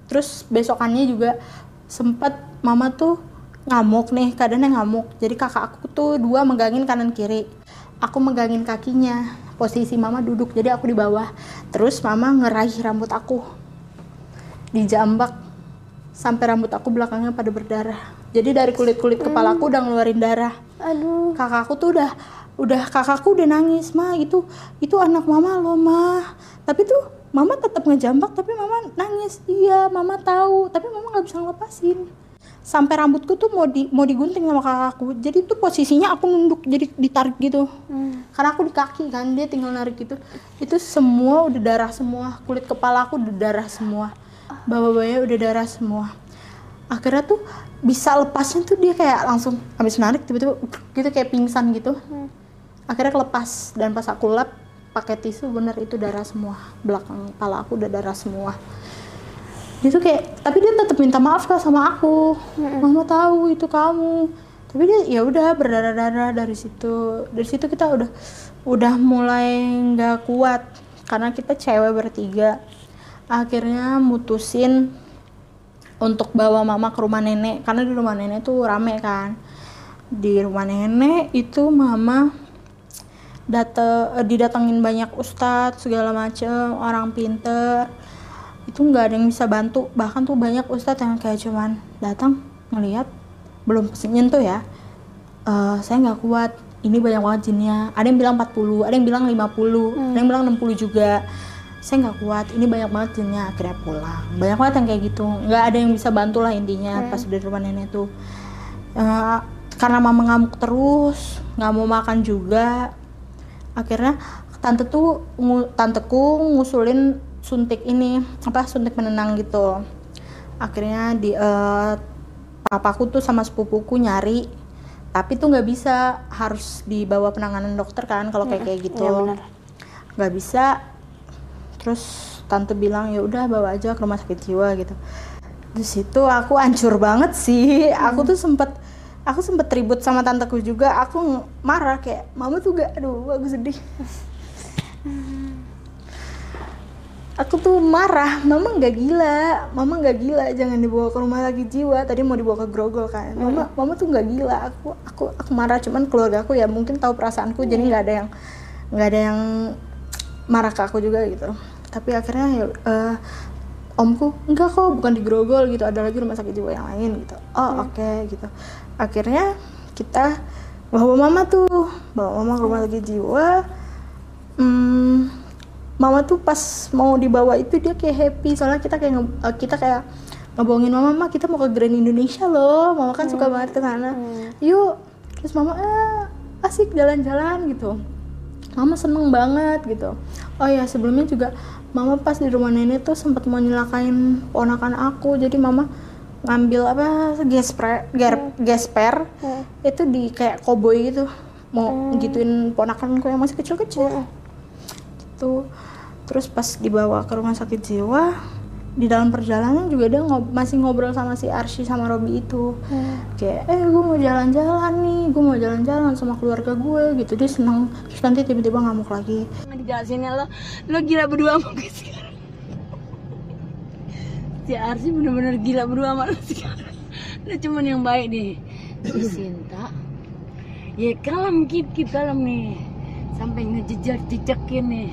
[SPEAKER 2] Terus besokannya juga sempat mama tuh ngamuk nih keadaannya ngamuk. Jadi kakak aku tuh dua megangin kanan kiri aku megangin kakinya. Posisi mama duduk jadi aku di bawah. Terus mama ngeraih rambut aku dijambak sampai rambut aku belakangnya pada berdarah. Jadi dari kulit kulit kepala aku udah ngeluarin darah.
[SPEAKER 4] Aduh.
[SPEAKER 2] kakakku tuh udah udah kakakku udah nangis mah itu itu anak mama loh mah tapi tuh mama tetap ngejambak tapi mama nangis. Iya mama tahu tapi mama nggak bisa ngelepasin. Sampai rambutku tuh mau di mau digunting sama kakakku. Jadi tuh posisinya aku nunduk jadi ditarik gitu. Karena aku di kaki kan dia tinggal narik gitu. Itu semua udah darah semua kulit kepala aku udah darah semua. Bawah-bawahnya udah darah semua. Akhirnya tuh bisa lepasnya tuh dia kayak langsung habis narik tiba-tiba gitu kayak pingsan gitu akhirnya kelepas. Dan pas aku lap pakai tisu bener itu darah semua. Belakang kepala aku udah darah semua. Dia tuh kayak tapi dia tetap minta maaf kak sama aku. Mama tahu itu kamu. Tapi dia ya udah berdarah darah dari situ. Dari situ kita udah udah mulai nggak kuat. Karena kita cewek bertiga. Akhirnya mutusin untuk bawa mama ke rumah nenek. Karena di rumah nenek tuh rame kan. Di rumah nenek itu mama data eh, didatengin banyak ustadz segala macem orang pinter. Itu nggak ada yang bisa bantu. Bahkan tuh banyak ustadz yang kayak cuman datang ngelihat belum nyentuh ya. Eh, saya nggak kuat ini banyak banget jinnya. Ada yang bilang 40 ada yang bilang 50 ada yang bilang 60 juga. Saya nggak kuat ini banyak banget jinnya. Akhirnya pulang. Banyak banget yang kayak gitu. Nggak ada yang bisa bantu lah intinya pas udah di rumah nenek tuh. Eh, karena mama ngamuk terus nggak mau makan juga akhirnya tante tuh ngu- tanteku ngusulin suntik ini apa suntik penenang gitu. Akhirnya di eh, papaku tuh sama sepupuku nyari tapi tuh nggak bisa harus dibawa penanganan dokter kan kalau kayak kayak gitu.
[SPEAKER 4] Iya
[SPEAKER 2] nggak bisa terus tante bilang ya udah bawa aja ke rumah sakit jiwa gitu. Di situ aku hancur banget sih. Aku tuh sempet aku sempet ribut sama tanteku juga aku marah kayak mama tuh gak aduh aku sedih. Aku tuh marah mama nggak gila mama nggak gila jangan dibawa ke rumah sakit jiwa tadi mau dibawa ke grogol kan. Mama mama tuh nggak gila aku aku aku marah cuman keluarga aku ya mungkin tahu perasaanku jadi nggak ada yang nggak ada yang marah ke aku juga gitu. Tapi akhirnya ya eh, omku enggak kok bukan di grogol gitu ada lagi rumah sakit jiwa yang lain gitu. Oh oke gitu akhirnya kita bawa mama tuh bawa mama ke rumah sakit jiwa. Hmm, mama tuh pas mau dibawa itu dia kayak happy soalnya kita kayak nge- eh, kita kayak ngebohongin mama mama kita mau ke Grand Indonesia loh. Mama kan suka banget ke sana. Yuk. Terus mama eh asik jalan-jalan gitu. Mama seneng banget gitu. Oh ya sebelumnya juga mama pas di rumah nenek tuh sempat mau nyelakain ponakan aku. Jadi mama ngambil apa gesper ger- gesper itu di kayak koboi gitu. Mau gituin ponakanku yang masih kecil-kecil. Gitu. Terus pas dibawa ke rumah sakit jiwa di dalam perjalanan juga dia ngob- masih ngobrol sama si Arsy sama Robi itu. Kayak eh gue mau jalan-jalan nih gue mau jalan-jalan sama keluarga gue gitu. Dia seneng. Terus nanti tiba-tiba ngamuk lagi.
[SPEAKER 1] Dijelasinnya lo lo gila berdua gue sekarang si Arsi bener-bener gila berdua sama sekarang lo cuman yang baik nih si Sinta. Ya kalem kip kip kalem nih. Sampai ngejejak jejakin nih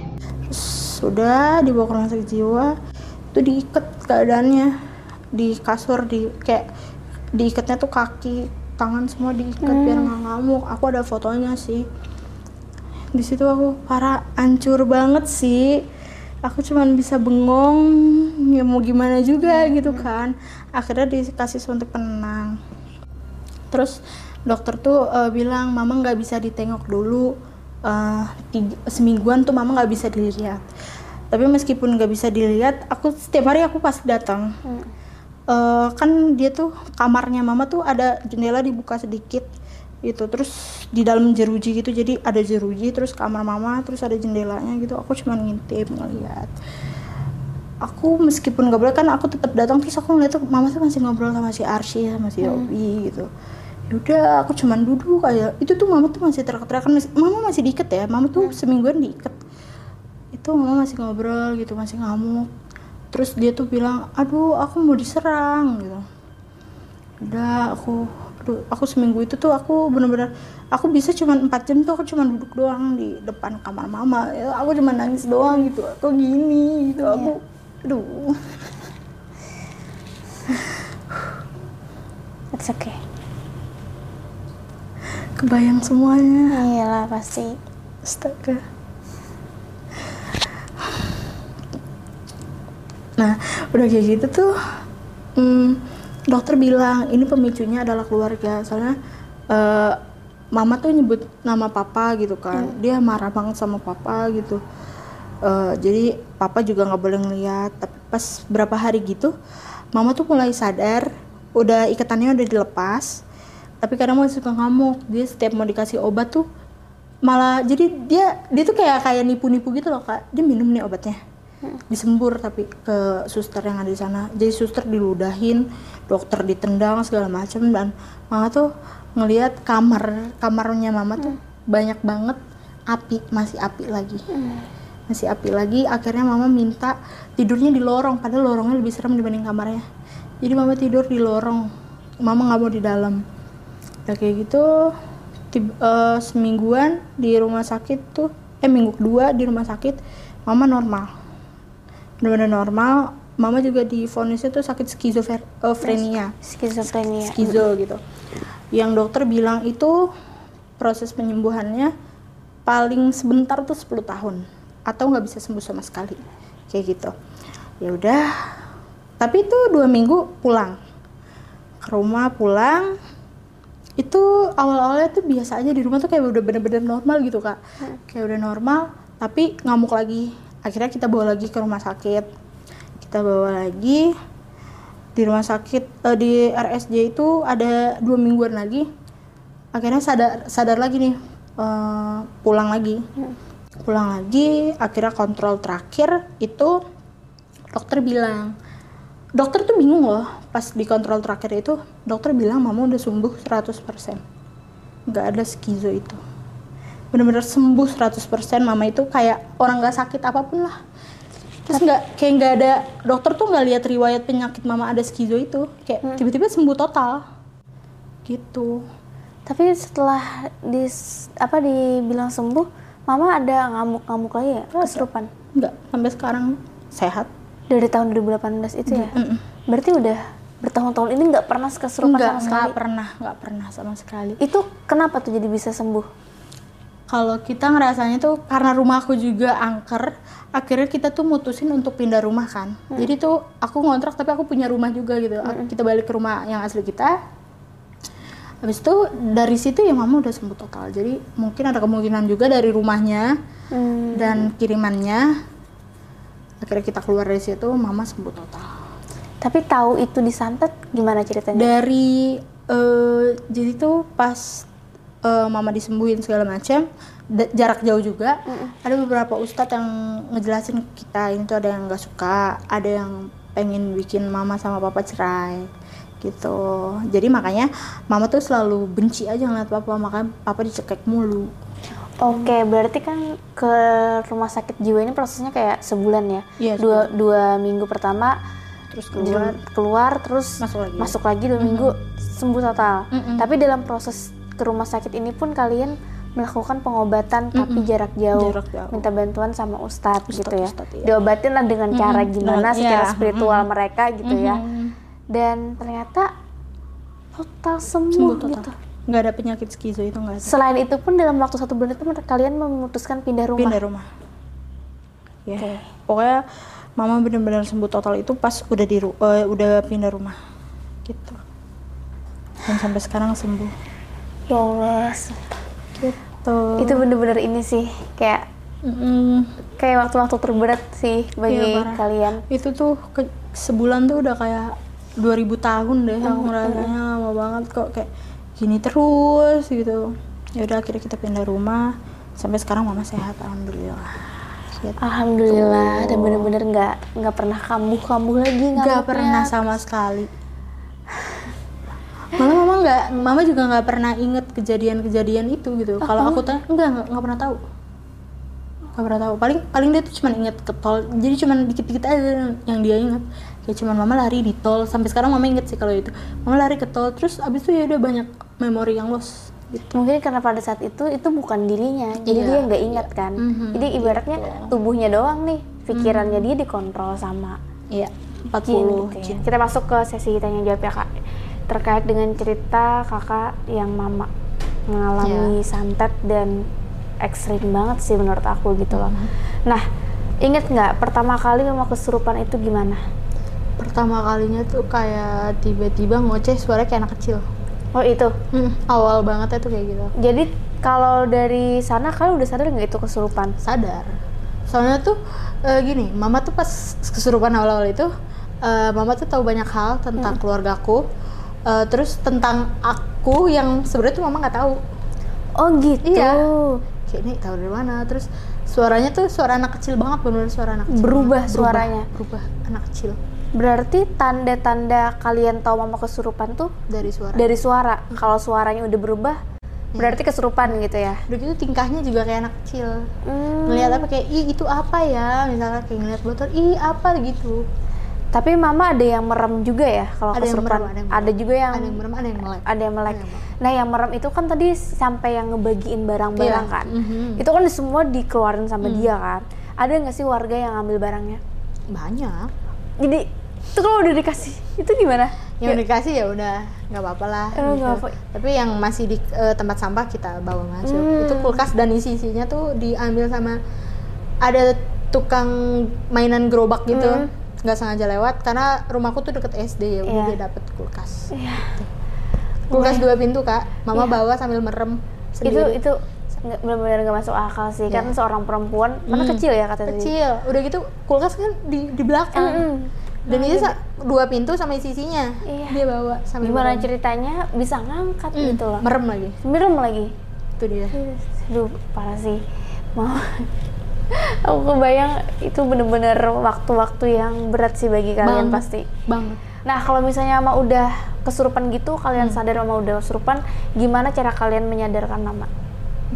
[SPEAKER 2] sudah dibawa ke rumah sakit jiwa. Itu diikat keadaannya. Di kasur di kayak diikatnya tuh kaki tangan semua diikat biar nggak ngamuk. Aku ada fotonya sih. Di situ aku parah hancur banget sih aku cuman bisa bengong ya mau gimana juga gitu kan. Akhirnya dikasih suntik penenang terus dokter tuh eh, bilang mama nggak bisa ditengok dulu. Eh, tiga- semingguan tuh mama nggak bisa dilihat. Tapi meskipun nggak bisa dilihat aku setiap hari aku pasti datang. Eh, kan dia tuh kamarnya mama tuh ada jendela dibuka sedikit gitu. Terus di dalam jeruji gitu jadi ada jeruji terus kamar mama terus ada jendelanya gitu. Aku cuma ngintip ngeliat. Aku meskipun gak boleh kan aku tetap datang terus aku ngeliat tuh mama tuh masih ngobrol sama si Arsy sama si Yobi gitu. Yaudah aku cuman duduk kayak itu tuh mama tuh masih teriak-teriakan mama masih diikat ya. Mama tuh semingguan diikat. Itu mama masih ngobrol gitu masih ngamuk. Terus dia tuh bilang aduh aku mau diserang gitu. Udah aku aku seminggu itu tuh aku bener-bener aku bisa cuma empat jam tuh aku cuma duduk doang di depan kamar mama. Ya, aku cuma nangis doang gitu. Aku gini gitu. Aku aduh.
[SPEAKER 4] It's okay.
[SPEAKER 2] kebayang semuanya.
[SPEAKER 4] Iyalah pasti.
[SPEAKER 2] astaga. Nah udah kayak gitu tuh hmm, dokter bilang ini pemicunya adalah keluarga. Soalnya eh, mama tuh nyebut nama papa gitu kan. Dia marah banget sama papa gitu. Eh, jadi papa juga nggak boleh ngeliat. Tapi pas berapa hari gitu mama tuh mulai sadar udah ikatannya udah dilepas tapi kadang masih suka ngamuk. Dia setiap mau dikasih obat tuh malah jadi dia dia tuh kayak kayak nipu-nipu gitu loh kak. Dia minum nih obatnya disembur tapi ke suster yang ada di sana. Jadi suster diludahin dokter ditendang segala macam dan mama tuh ngelihat kamar kamarnya mama tuh banyak banget api masih api lagi. Masih api lagi akhirnya mama minta tidurnya di lorong padahal lorongnya lebih serem dibanding kamarnya. Jadi mama tidur di lorong mama nggak mau di dalam. Ya kayak gitu tib- eh, semingguan di rumah sakit tuh eh minggu kedua di rumah sakit mama normal benar-benar normal. Mama juga divonisnya tuh sakit skizofrenia
[SPEAKER 4] Skizofrenia.
[SPEAKER 2] skizo gitu. Yang dokter bilang itu proses penyembuhannya paling sebentar tuh 10 tahun atau nggak bisa sembuh sama sekali. Kayak gitu. Ya udah tapi itu dua minggu pulang. Ke rumah pulang itu awal-awalnya tuh biasa aja di rumah tuh kayak udah bener-bener normal gitu kak. Kayak udah normal tapi ngamuk lagi akhirnya kita bawa lagi ke rumah sakit. Kita bawa lagi. Di rumah sakit eh, di RSJ itu ada dua mingguan lagi. Akhirnya sadar sadar lagi nih eh, pulang lagi. Pulang lagi akhirnya kontrol terakhir itu dokter bilang. Dokter tuh bingung loh pas di kontrol terakhir itu dokter bilang mama udah sembuh 100% nggak ada skizo itu bener-bener sembuh 100% mama itu kayak orang nggak sakit apa pun lah terus nggak kayak nggak ada dokter tuh nggak lihat riwayat penyakit mama ada skizo itu kayak tiba-tiba sembuh total gitu
[SPEAKER 4] Tapi setelah di apa dibilang sembuh, mama ada ngamuk-ngamuk lagi ya? Kesurupan.
[SPEAKER 2] nggak sampai sekarang sehat
[SPEAKER 4] Dari tahun 2018 itu ya? Berarti udah bertahun-tahun ini nggak pernah kesurupan
[SPEAKER 2] nggak
[SPEAKER 4] sama sekali.
[SPEAKER 2] nggak pernah nggak pernah sama sekali
[SPEAKER 4] Itu kenapa tuh jadi bisa sembuh?
[SPEAKER 2] Kalau kita ngerasanya tuh karena rumahku juga angker akhirnya kita tuh mutusin untuk pindah rumah kan. Jadi tuh aku ngontrak tapi aku punya rumah juga gitu. Kita balik ke rumah yang asli kita. Habis itu dari situ ya mama udah sembuh total. Jadi mungkin ada kemungkinan juga dari rumahnya
[SPEAKER 4] Hmm.
[SPEAKER 2] dan kirimannya. Akhirnya kita keluar dari situ mama sembuh total.
[SPEAKER 4] Tapi tahu itu disantet gimana ceritanya?
[SPEAKER 2] dari eh, jadi tuh pas eh, mama disembuhin segala macam jarak jauh juga ada beberapa ustadz yang ngejelasin kita ini tuh ada yang nggak suka ada yang pengen bikin mama sama papa cerai gitu jadi makanya mama tuh selalu benci aja ngeliat papa makanya papa dicekek mulu
[SPEAKER 4] Oke, berarti kan ke rumah sakit jiwa ini prosesnya kayak sebulan ya?
[SPEAKER 2] Iya,
[SPEAKER 4] dua, dua minggu pertama
[SPEAKER 2] terus keluar
[SPEAKER 4] keluar terus
[SPEAKER 2] Masuk lagi.
[SPEAKER 4] masuk lagi dua minggu sembuh total.
[SPEAKER 2] Mm-mm.
[SPEAKER 4] Tapi dalam proses ke rumah sakit ini pun kalian melakukan pengobatan tapi jarak jauh,
[SPEAKER 2] Jarak jauh.
[SPEAKER 4] minta bantuan sama ustadz,
[SPEAKER 2] Ustadz,
[SPEAKER 4] gitu ya.
[SPEAKER 2] ustadz, iya.
[SPEAKER 4] Diobatin lah dengan cara
[SPEAKER 2] Mm-mm.
[SPEAKER 4] gimana
[SPEAKER 2] Nah,
[SPEAKER 4] secara spiritual mereka gitu ya.
[SPEAKER 2] Mhm.
[SPEAKER 4] Dan ternyata total sembuh,
[SPEAKER 2] sembuh total
[SPEAKER 4] gitu.
[SPEAKER 2] nggak ada penyakit skizo itu nggak ada
[SPEAKER 4] Selain itu pun dalam waktu satu bulan itu kalian memutuskan pindah rumah.
[SPEAKER 2] pindah rumah ya pokoknya mama benar-benar sembuh total itu pas udah di eh, udah pindah rumah gitu dan sampai sekarang sembuh
[SPEAKER 4] Ya Allah,
[SPEAKER 2] gitu
[SPEAKER 4] itu bener-bener ini sih kayak
[SPEAKER 2] Mm-mm.
[SPEAKER 4] kayak waktu-waktu terberat sih bagi
[SPEAKER 2] Iya, parah.
[SPEAKER 4] kalian.
[SPEAKER 2] itu tuh ke- sebulan tuh udah kayak 2000 tahun deh aku ngerasanya lama banget kok kayak gini terus gitu ya udah akhirnya kita pindah rumah sampai sekarang mama sehat alhamdulillah Gitu.
[SPEAKER 4] Alhamdulillah dan bener-bener nggak nggak pernah kambuh-kambuh lagi
[SPEAKER 2] nggak pernah sama sekali malah mama nggak mama juga nggak pernah inget kejadian-kejadian itu gitu. Kalau aku tanya enggak nggak pernah tahu. Nggak pernah tahu. Paling paling dia tuh cuma inget ke tol jadi cuma dikit-dikit aja yang dia inget kayak cuma mama lari di tol sampai sekarang mama inget sih kalau itu. Mama lari ke tol terus abis itu ya udah banyak memori yang lost gitu.
[SPEAKER 4] Mungkin karena pada saat itu itu bukan dirinya, jadi
[SPEAKER 2] Iya,
[SPEAKER 4] dia nggak ingat kan.
[SPEAKER 2] Mhm,
[SPEAKER 4] Jadi ibaratnya tubuhnya doang nih, pikirannya dia dikontrol sama
[SPEAKER 2] iya
[SPEAKER 4] jin
[SPEAKER 2] 40
[SPEAKER 4] gitu ya.
[SPEAKER 2] jin.
[SPEAKER 4] Kita masuk ke sesi tanya jawab ya kak, terkait dengan cerita kakak yang mama mengalami
[SPEAKER 2] Iya.
[SPEAKER 4] santet dan ekstrim banget sih menurut aku gitu loh.
[SPEAKER 2] Mhm.
[SPEAKER 4] Nah, inget nggak pertama kali mama kesurupan itu gimana?
[SPEAKER 2] pertama kalinya tuh kayak tiba-tiba ngoceh suara kayak anak kecil
[SPEAKER 4] Oh itu.
[SPEAKER 2] Hmm, awal banget itu kayak gitu
[SPEAKER 4] Jadi kalau dari sana kalian udah sadar nggak itu kesurupan?
[SPEAKER 2] sadar soalnya tuh eh, gini mama tuh pas kesurupan awal-awal itu eh, mama tuh tahu banyak hal tentang keluargaku Eh, terus tentang aku yang sebenarnya tuh mama nggak tahu
[SPEAKER 4] Oh gitu.
[SPEAKER 2] Iya. kayak ini tahu dari mana terus suaranya tuh suara anak kecil banget benar suara anak kecil
[SPEAKER 4] Berubah
[SPEAKER 2] banget.
[SPEAKER 4] suaranya?
[SPEAKER 2] berubah anak kecil
[SPEAKER 4] Berarti tanda-tanda kalian tahu mama kesurupan tuh
[SPEAKER 2] dari suara
[SPEAKER 4] dari suara. Kalau suaranya udah berubah, berarti kesurupan gitu ya.
[SPEAKER 2] udah gitu tingkahnya juga kayak anak kecil
[SPEAKER 4] Hmm.
[SPEAKER 2] ngelihat apa kayak ih itu apa ya misalnya kayak ngeliat botol ih apa gitu
[SPEAKER 4] Tapi mama ada yang merem juga ya kalau
[SPEAKER 2] Ada yang
[SPEAKER 4] kesurupan.
[SPEAKER 2] merem, ada yang merem.
[SPEAKER 4] juga yang
[SPEAKER 2] ada yang merem ada yang melek
[SPEAKER 4] ada yang melek.
[SPEAKER 2] Ada yang melek.
[SPEAKER 4] Nah, yang merem itu kan tadi sampai yang ngebagiin barang-barang
[SPEAKER 2] Iya.
[SPEAKER 4] kan.
[SPEAKER 2] Mhm.
[SPEAKER 4] Itu kan semua dikeluarin sama dia kan. Ada nggak sih warga yang ngambil barangnya?
[SPEAKER 2] banyak
[SPEAKER 4] Jadi itu kalau udah dikasih itu gimana?
[SPEAKER 2] yang dikasih ya udah nggak apa-apa lah
[SPEAKER 4] Oh,
[SPEAKER 2] gitu.
[SPEAKER 4] apa.
[SPEAKER 2] tapi yang masih di eh, tempat sampah kita bawa masuk
[SPEAKER 4] Hmm.
[SPEAKER 2] itu kulkas dan isi isinya tuh diambil sama ada tukang mainan gerobak gitu
[SPEAKER 4] Hmm.
[SPEAKER 2] Nggak sengaja lewat karena rumahku tuh deket SD ya udah
[SPEAKER 4] Iya.
[SPEAKER 2] dia dapet kulkas
[SPEAKER 4] Iya.
[SPEAKER 2] kulkas dua pintu kak mama bawa sambil merem
[SPEAKER 4] Itu
[SPEAKER 2] sendiri.
[SPEAKER 4] itu nggak- benar-benar nggak masuk akal sih. Kan seorang perempuan, mana
[SPEAKER 2] Hmm.
[SPEAKER 4] kecil ya kata tadi.
[SPEAKER 2] kecil udah gitu kulkas kan di di belakang
[SPEAKER 4] Mm-mm.
[SPEAKER 2] dan ini sa- dua pintu sama isi isinya
[SPEAKER 4] Iya.
[SPEAKER 2] dia bawa sambil
[SPEAKER 4] Gimana
[SPEAKER 2] merem.
[SPEAKER 4] ceritanya bisa ngangkat
[SPEAKER 2] Hmm,
[SPEAKER 4] gitu loh.
[SPEAKER 2] merem lagi
[SPEAKER 4] Merem lagi.
[SPEAKER 2] itu dia
[SPEAKER 4] Aduh, parah sih. Mau aku kebayang itu bener-bener waktu-waktu yang berat sih bagi kalian
[SPEAKER 2] Banget.
[SPEAKER 4] pasti.
[SPEAKER 2] banget
[SPEAKER 4] Nah, kalau misalnya Mama udah kesurupan gitu,
[SPEAKER 2] Hmm.
[SPEAKER 4] kalian sadar Mama udah kesurupan, gimana cara kalian menyadarkan Mama?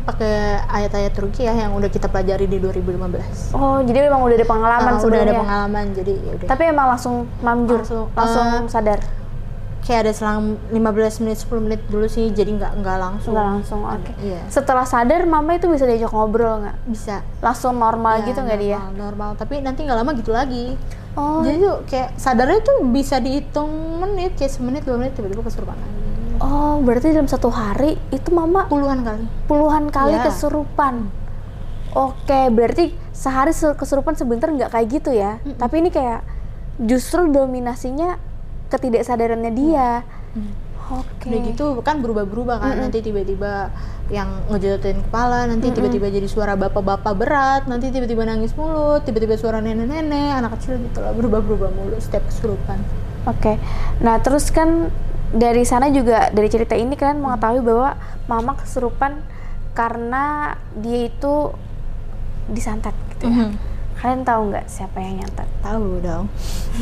[SPEAKER 2] pakai ayat-ayat rukiah yang udah kita pelajari di 2015
[SPEAKER 4] Oh, jadi memang udah ada pengalaman
[SPEAKER 2] Ah, udah
[SPEAKER 4] sebelumnya.
[SPEAKER 2] ada pengalaman jadi ya udah
[SPEAKER 4] Tapi emang langsung manjur,
[SPEAKER 2] Langsung,
[SPEAKER 4] langsung,
[SPEAKER 2] eh,
[SPEAKER 4] sadar.
[SPEAKER 2] Kayak ada selang 15 menit 10 menit dulu sih jadi nggak nggak langsung
[SPEAKER 4] Nggak langsung, oke.
[SPEAKER 2] iya
[SPEAKER 4] Setelah sadar, Mama itu bisa diajak ngobrol nggak?
[SPEAKER 2] bisa
[SPEAKER 4] Langsung normal
[SPEAKER 2] Ya,
[SPEAKER 4] gitu nggak dia?
[SPEAKER 2] normal, tapi nanti nggak lama gitu lagi
[SPEAKER 4] Oh,
[SPEAKER 2] jadi tuh kayak sadarnya tuh bisa dihitung menit kayak semenit dua menit tiba-tiba kesurupan lagi
[SPEAKER 4] oh, berarti dalam satu hari itu Mama
[SPEAKER 2] puluhan kali
[SPEAKER 4] puluhan kali
[SPEAKER 2] Ya.
[SPEAKER 4] kesurupan. Oke, berarti sehari se- kesurupan sebentar nggak kayak gitu ya? Tapi ini kayak justru dominasinya ketidaksadarannya dia. Oke.
[SPEAKER 2] udah gitu kan berubah-berubah kan nanti tiba-tiba yang ngejatuhin kepala nanti tiba-tiba jadi suara bapak-bapak berat nanti tiba-tiba nangis mulut tiba-tiba suara nenek-nenek anak kecil gitu lah berubah-berubah mulu setiap kesurupan
[SPEAKER 4] Oke. Nah, terus kan dari sana juga dari cerita ini kalian mengetahui bahwa mama kesurupan karena dia itu disantet gitu ya. Kalian tahu nggak siapa yang nyantet?
[SPEAKER 2] tahu dong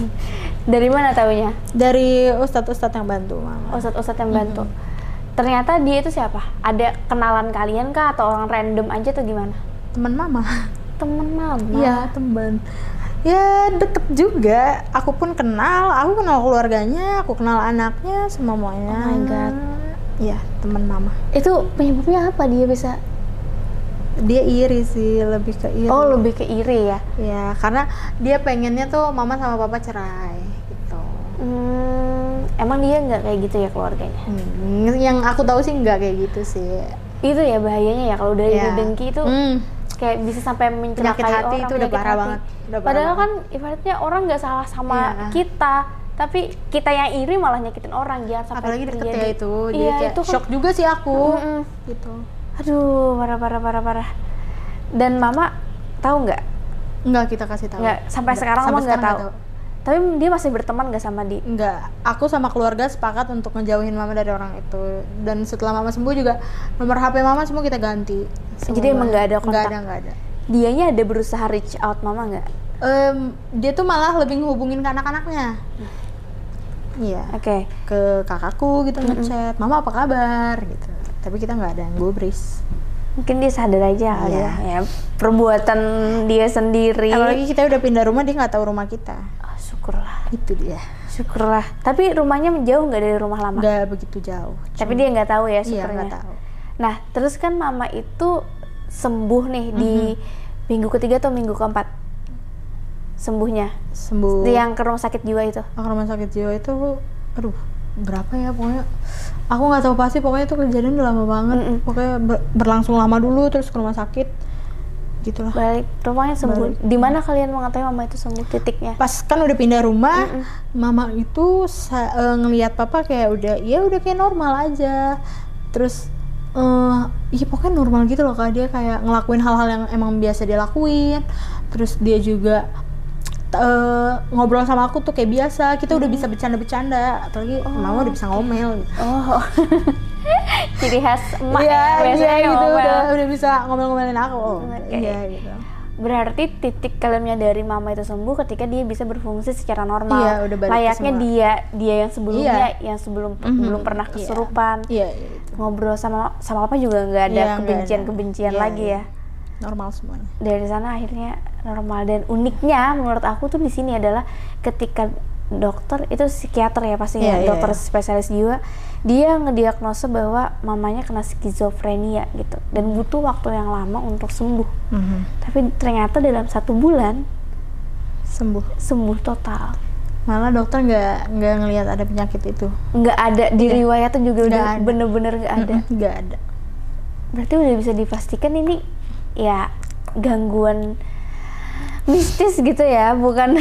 [SPEAKER 4] Dari mana taunya?
[SPEAKER 2] dari ustadz-ustadz yang bantu mama
[SPEAKER 4] Ustadz-ustadz yang bantu. Ternyata dia itu siapa? Ada kenalan kalian kah atau orang random aja atau gimana?
[SPEAKER 2] teman mama
[SPEAKER 4] Temen mama.
[SPEAKER 2] iya teman ya deket juga aku pun kenal aku kenal keluarganya aku kenal anaknya semuanya
[SPEAKER 4] Oh my God.
[SPEAKER 2] Iya, teman mama.
[SPEAKER 4] Itu penyebabnya apa dia bisa?
[SPEAKER 2] Dia iri sih, lebih ke iri.
[SPEAKER 4] Oh, lebih ke iri ya.
[SPEAKER 2] Ya, karena dia pengennya tuh mama sama papa cerai gitu.
[SPEAKER 4] Hmm, emang dia nggak kayak gitu ya keluarganya?
[SPEAKER 2] Hmm, yang aku tahu sih nggak kayak gitu sih.
[SPEAKER 4] Itu ya bahayanya ya kalau udah
[SPEAKER 2] Ya.
[SPEAKER 4] dengki itu
[SPEAKER 2] Hmm,
[SPEAKER 4] kayak bisa sampai mencelakai
[SPEAKER 2] hati
[SPEAKER 4] orang
[SPEAKER 2] itu udah parah
[SPEAKER 4] hati.
[SPEAKER 2] banget, udah parah
[SPEAKER 4] padahal
[SPEAKER 2] banget.
[SPEAKER 4] kan ibaratnya orang nggak salah sama
[SPEAKER 2] Iya.
[SPEAKER 4] kita tapi kita yang iri malah nyakitin orang jangan sampai
[SPEAKER 2] apalagi deket ya itu. Jadi
[SPEAKER 4] iya
[SPEAKER 2] kayak
[SPEAKER 4] itu kan
[SPEAKER 2] shock juga sih aku.
[SPEAKER 4] Mm-mm.
[SPEAKER 2] Gitu.
[SPEAKER 4] Aduh parah parah parah parah dan mama tahu nggak
[SPEAKER 2] Enggak kita kasih tahu.
[SPEAKER 4] nggak sampai
[SPEAKER 2] Nggak,
[SPEAKER 4] sekarang
[SPEAKER 2] sampai
[SPEAKER 4] mama nggak tahu.
[SPEAKER 2] nggak
[SPEAKER 4] Tapi dia masih berteman gak sama di?
[SPEAKER 2] Enggak, aku sama keluarga sepakat untuk ngejauhin mama dari orang itu. Dan setelah mama sembuh juga nomor HP mama semua kita ganti.
[SPEAKER 4] Jadi emang nggak ada
[SPEAKER 2] Nggak
[SPEAKER 4] kontak?
[SPEAKER 2] ada, nggak ada.
[SPEAKER 4] Dianya ada berusaha reach out mama nggak?
[SPEAKER 2] Em, dia tuh malah lebih ngehubungin ke anak-anaknya. Iya.
[SPEAKER 4] Oke.
[SPEAKER 2] Ke kakakku gitu ngechat, mama apa kabar gitu. Tapi kita nggak ada yang gubris.
[SPEAKER 4] Mungkin dia sadar aja kali
[SPEAKER 2] Iya.
[SPEAKER 4] ya. ya. Perbuatan dia sendiri.
[SPEAKER 2] Apalagi kita udah pindah rumah, dia nggak tahu rumah kita.
[SPEAKER 4] Oh, syukurlah.
[SPEAKER 2] Itu dia.
[SPEAKER 4] Syukurlah. Tapi rumahnya jauh nggak dari rumah lama?
[SPEAKER 2] Nggak begitu jauh.
[SPEAKER 4] Tapi dia nggak tahu ya
[SPEAKER 2] Iya
[SPEAKER 4] syukurnya.
[SPEAKER 2] tahu.
[SPEAKER 4] Nah, terus kan mama itu sembuh nih di
[SPEAKER 2] Mm-hmm.
[SPEAKER 4] minggu ketiga atau minggu keempat? Sembuhnya.
[SPEAKER 2] Sembuh.
[SPEAKER 4] Yang ke rumah sakit jiwa itu.
[SPEAKER 2] Aku rumah sakit jiwa itu, aduh berapa ya pokoknya. Aku nggak tahu pasti pokoknya itu kejadian udah lama banget.
[SPEAKER 4] Mm-mm.
[SPEAKER 2] Pokoknya ber- berlangsung lama dulu terus ke rumah sakit. Gitulah.
[SPEAKER 4] Balik rumahnya sembuh. Di mana kalian mengetahui mama itu sembuh titiknya?
[SPEAKER 2] Pas kan udah pindah rumah, mama itu eh, ngelihat papa kayak udah ya udah kayak normal aja. Terus eh iya pokoknya normal gitu loh kak dia kayak ngelakuin hal-hal yang emang biasa dia lakuin. Terus dia juga eh, ngobrol sama aku tuh kayak biasa. Kita udah bisa bercanda-bercanda. Apalagi mama udah bisa ngomel gitu.
[SPEAKER 4] Oh. Ciri khas emak
[SPEAKER 2] Iya,
[SPEAKER 4] ya, biasanya
[SPEAKER 2] iya gitu
[SPEAKER 4] ngomel.
[SPEAKER 2] udah udah bisa ngomel-ngomelin aku. Oh,
[SPEAKER 4] Oke.
[SPEAKER 2] Iya gitu.
[SPEAKER 4] Berarti titik kalian menyadari mama itu sembuh ketika dia bisa berfungsi secara normal.
[SPEAKER 2] Iya, udah balik
[SPEAKER 4] Layaknya dia dia yang sebelumnya
[SPEAKER 2] Iya.
[SPEAKER 4] yang sebelum
[SPEAKER 2] Mhm,
[SPEAKER 4] belum pernah
[SPEAKER 2] iya.
[SPEAKER 4] kesurupan.
[SPEAKER 2] Iya, iya gitu.
[SPEAKER 4] Ngobrol sama sama apa juga nggak ada
[SPEAKER 2] Iya, nggak ada.
[SPEAKER 4] kebencian-kebencian
[SPEAKER 2] Iya,
[SPEAKER 4] lagi
[SPEAKER 2] iya.
[SPEAKER 4] ya.
[SPEAKER 2] Normal semuanya.
[SPEAKER 4] Dari sana akhirnya normal dan uniknya menurut aku tuh di sini adalah ketika dokter itu psikiater ya pasti ya
[SPEAKER 2] Iya,
[SPEAKER 4] dokter
[SPEAKER 2] iya.
[SPEAKER 4] spesialis jiwa dia ngediagnosa bahwa mamanya kena skizofrenia gitu dan butuh waktu yang lama untuk sembuh
[SPEAKER 2] Mhm.
[SPEAKER 4] tapi ternyata dalam satu bulan
[SPEAKER 2] Sembuh.
[SPEAKER 4] sembuh total
[SPEAKER 2] Malah dokter nggak nggak ngelihat ada penyakit itu.
[SPEAKER 4] nggak ada di riwayatnya juga udah
[SPEAKER 2] ada.
[SPEAKER 4] bener-bener nggak ada
[SPEAKER 2] Nggak ada.
[SPEAKER 4] berarti udah bisa dipastikan ini ya gangguan mistis gitu ya bukan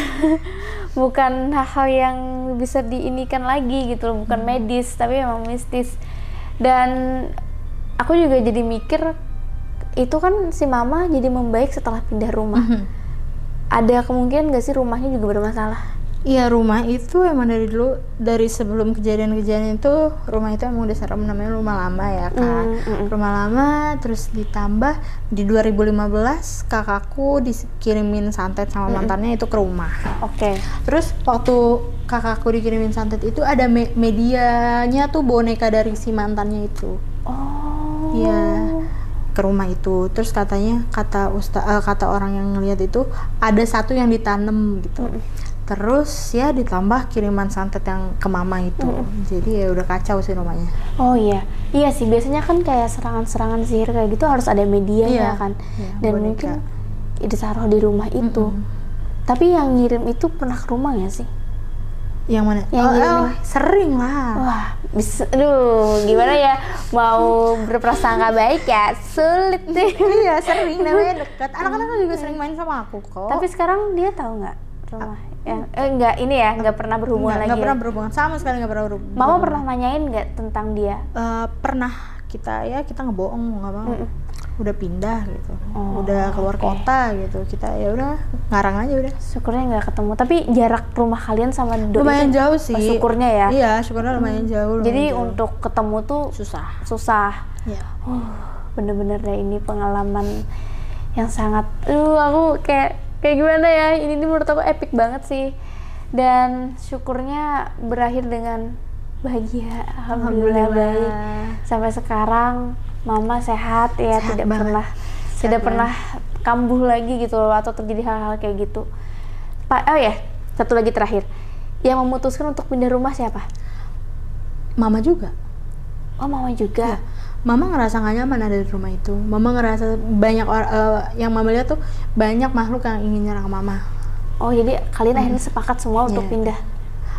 [SPEAKER 4] bukan hal-hal yang bisa diinikan lagi gitu loh bukan medis tapi memang mistis. Dan aku juga jadi mikir itu kan si mama jadi membaik setelah pindah rumah.
[SPEAKER 2] Mhm.
[SPEAKER 4] ada kemungkinan gak sih rumahnya juga bermasalah
[SPEAKER 2] Iya rumah itu emang dari dulu dari sebelum kejadian-kejadian itu rumah itu emang udah serem namanya rumah lama ya kan.
[SPEAKER 4] Mm, mm, mm.
[SPEAKER 2] Rumah lama terus ditambah di 2015 kakakku dikirimin santet sama mantannya itu ke rumah.
[SPEAKER 4] oke
[SPEAKER 2] Terus waktu kakakku dikirimin santet itu ada me- medianya tuh boneka dari si mantannya itu.
[SPEAKER 4] oh
[SPEAKER 2] Iya ke rumah itu. Terus katanya kata usta eh, kata orang yang ngeliat itu ada satu yang ditanam gitu. Terus ya ditambah kiriman santet yang ke mama itu. Jadi ya udah kacau sih rumahnya.
[SPEAKER 4] Oh iya, iya sih biasanya kan kayak serangan-serangan sihir kayak gitu harus ada medianya
[SPEAKER 2] Iya,
[SPEAKER 4] kan,
[SPEAKER 2] iya,
[SPEAKER 4] dan
[SPEAKER 2] boneka.
[SPEAKER 4] mungkin ditaruh di rumah itu. Tapi yang ngirim itu pernah ke rumah nggak sih?
[SPEAKER 2] Yang mana?
[SPEAKER 4] Yang
[SPEAKER 2] oh, oh, sering lah.
[SPEAKER 4] Wah, bisa, aduh, gimana ya mau berprasangka baik ya sulit deh.
[SPEAKER 2] iya sering namanya deket. Anak-anak juga sering main sama aku kok.
[SPEAKER 4] Tapi sekarang dia tahu nggak rumah? Yang eh enggak ini ya, nggak pernah berhubungan
[SPEAKER 2] nggak,
[SPEAKER 4] lagi.
[SPEAKER 2] nggak
[SPEAKER 4] ya?
[SPEAKER 2] pernah berhubungan sama sekali nggak pernah berhubungan.
[SPEAKER 4] Mama pernah nanyain nggak tentang dia?
[SPEAKER 2] Eh, pernah kita ya kita ngebohong mau nggak mau.
[SPEAKER 4] Mm-mm.
[SPEAKER 2] Udah pindah gitu.
[SPEAKER 4] Oh,
[SPEAKER 2] udah keluar
[SPEAKER 4] oke.
[SPEAKER 2] kota gitu. Kita ya udah ngarang aja udah.
[SPEAKER 4] Syukurnya nggak ketemu. Tapi jarak rumah kalian sama Doi
[SPEAKER 2] lumayan jauh
[SPEAKER 4] oh,
[SPEAKER 2] sih.
[SPEAKER 4] syukurnya ya.
[SPEAKER 2] Iya, syukurnya lumayan jauh.
[SPEAKER 4] Jadi
[SPEAKER 2] lumayan jauh.
[SPEAKER 4] untuk ketemu tuh
[SPEAKER 2] susah.
[SPEAKER 4] susah.
[SPEAKER 2] Ya.
[SPEAKER 4] Uh, bener-bener deh ini pengalaman yang sangat, uh aku kayak kayak gimana ya? Ini nih menurut aku epic banget sih. Dan syukurnya berakhir dengan bahagia. Alhamdulillah, baik. Sampai sekarang mama sehat ya,
[SPEAKER 2] Sehat
[SPEAKER 4] tidak
[SPEAKER 2] banget.
[SPEAKER 4] pernah
[SPEAKER 2] Sehat
[SPEAKER 4] tidak
[SPEAKER 2] banget.
[SPEAKER 4] pernah kambuh lagi gitu loh atau terjadi hal-hal kayak gitu. Pak, oh ya, satu lagi terakhir. Yang memutuskan untuk pindah rumah siapa?
[SPEAKER 2] Mama juga.
[SPEAKER 4] Oh, mama juga.
[SPEAKER 2] Mama ngerasa gak nyaman ada di rumah itu. Mama ngerasa banyak or- eh, yang mama lihat tuh banyak makhluk yang ingin nyerang mama.
[SPEAKER 4] Oh jadi kalian akhirnya sepakat semua untuk
[SPEAKER 2] Iya.
[SPEAKER 4] pindah.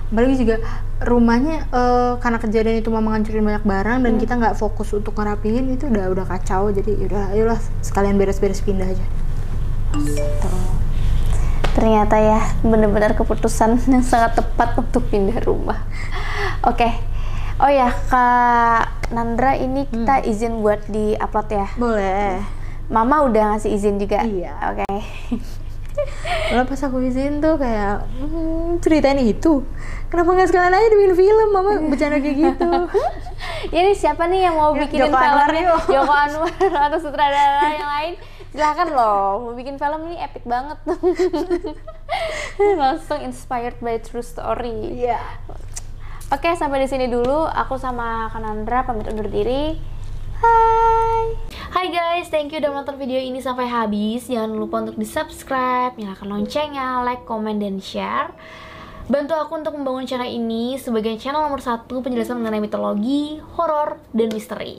[SPEAKER 2] Apalagi juga rumahnya eh, karena kejadian itu mama ngancurin banyak barang dan kita nggak fokus untuk ngerapihin itu udah udah kacau. Jadi yaudah ayolah sekalian beres-beres pindah aja.
[SPEAKER 4] Ternyata ya benar-benar keputusan yang sangat tepat untuk pindah rumah. Oke. Oh ya Kak Nandra ini kita izin buat di upload ya.
[SPEAKER 2] Boleh.
[SPEAKER 4] Mama udah ngasih izin juga.
[SPEAKER 2] Iya.
[SPEAKER 4] Oke.
[SPEAKER 2] Lalu pas aku izin tuh kayak hmm, ceritain itu kenapa nggak sekalian aja dibikin film mama bercanda kayak gitu
[SPEAKER 4] Ini siapa nih yang mau bikinin
[SPEAKER 2] Joko Anwar
[SPEAKER 4] filmnya?
[SPEAKER 2] yuk.
[SPEAKER 4] Joko Anwar atau sutradara yang lain? Silahkan loh, mau bikin film ini epic banget. Langsung inspired by true story.
[SPEAKER 2] iya
[SPEAKER 4] Oke, sampai di sini dulu. Aku sama Kanandra pamit undur diri. Hai. Hai guys, thank you udah nonton video ini sampai habis. Jangan lupa untuk di-subscribe, nyalakan loncengnya, like, comment, dan share. Bantu aku untuk membangun channel ini sebagai channel nomor satu penjelasan mengenai mitologi, horor, dan misteri.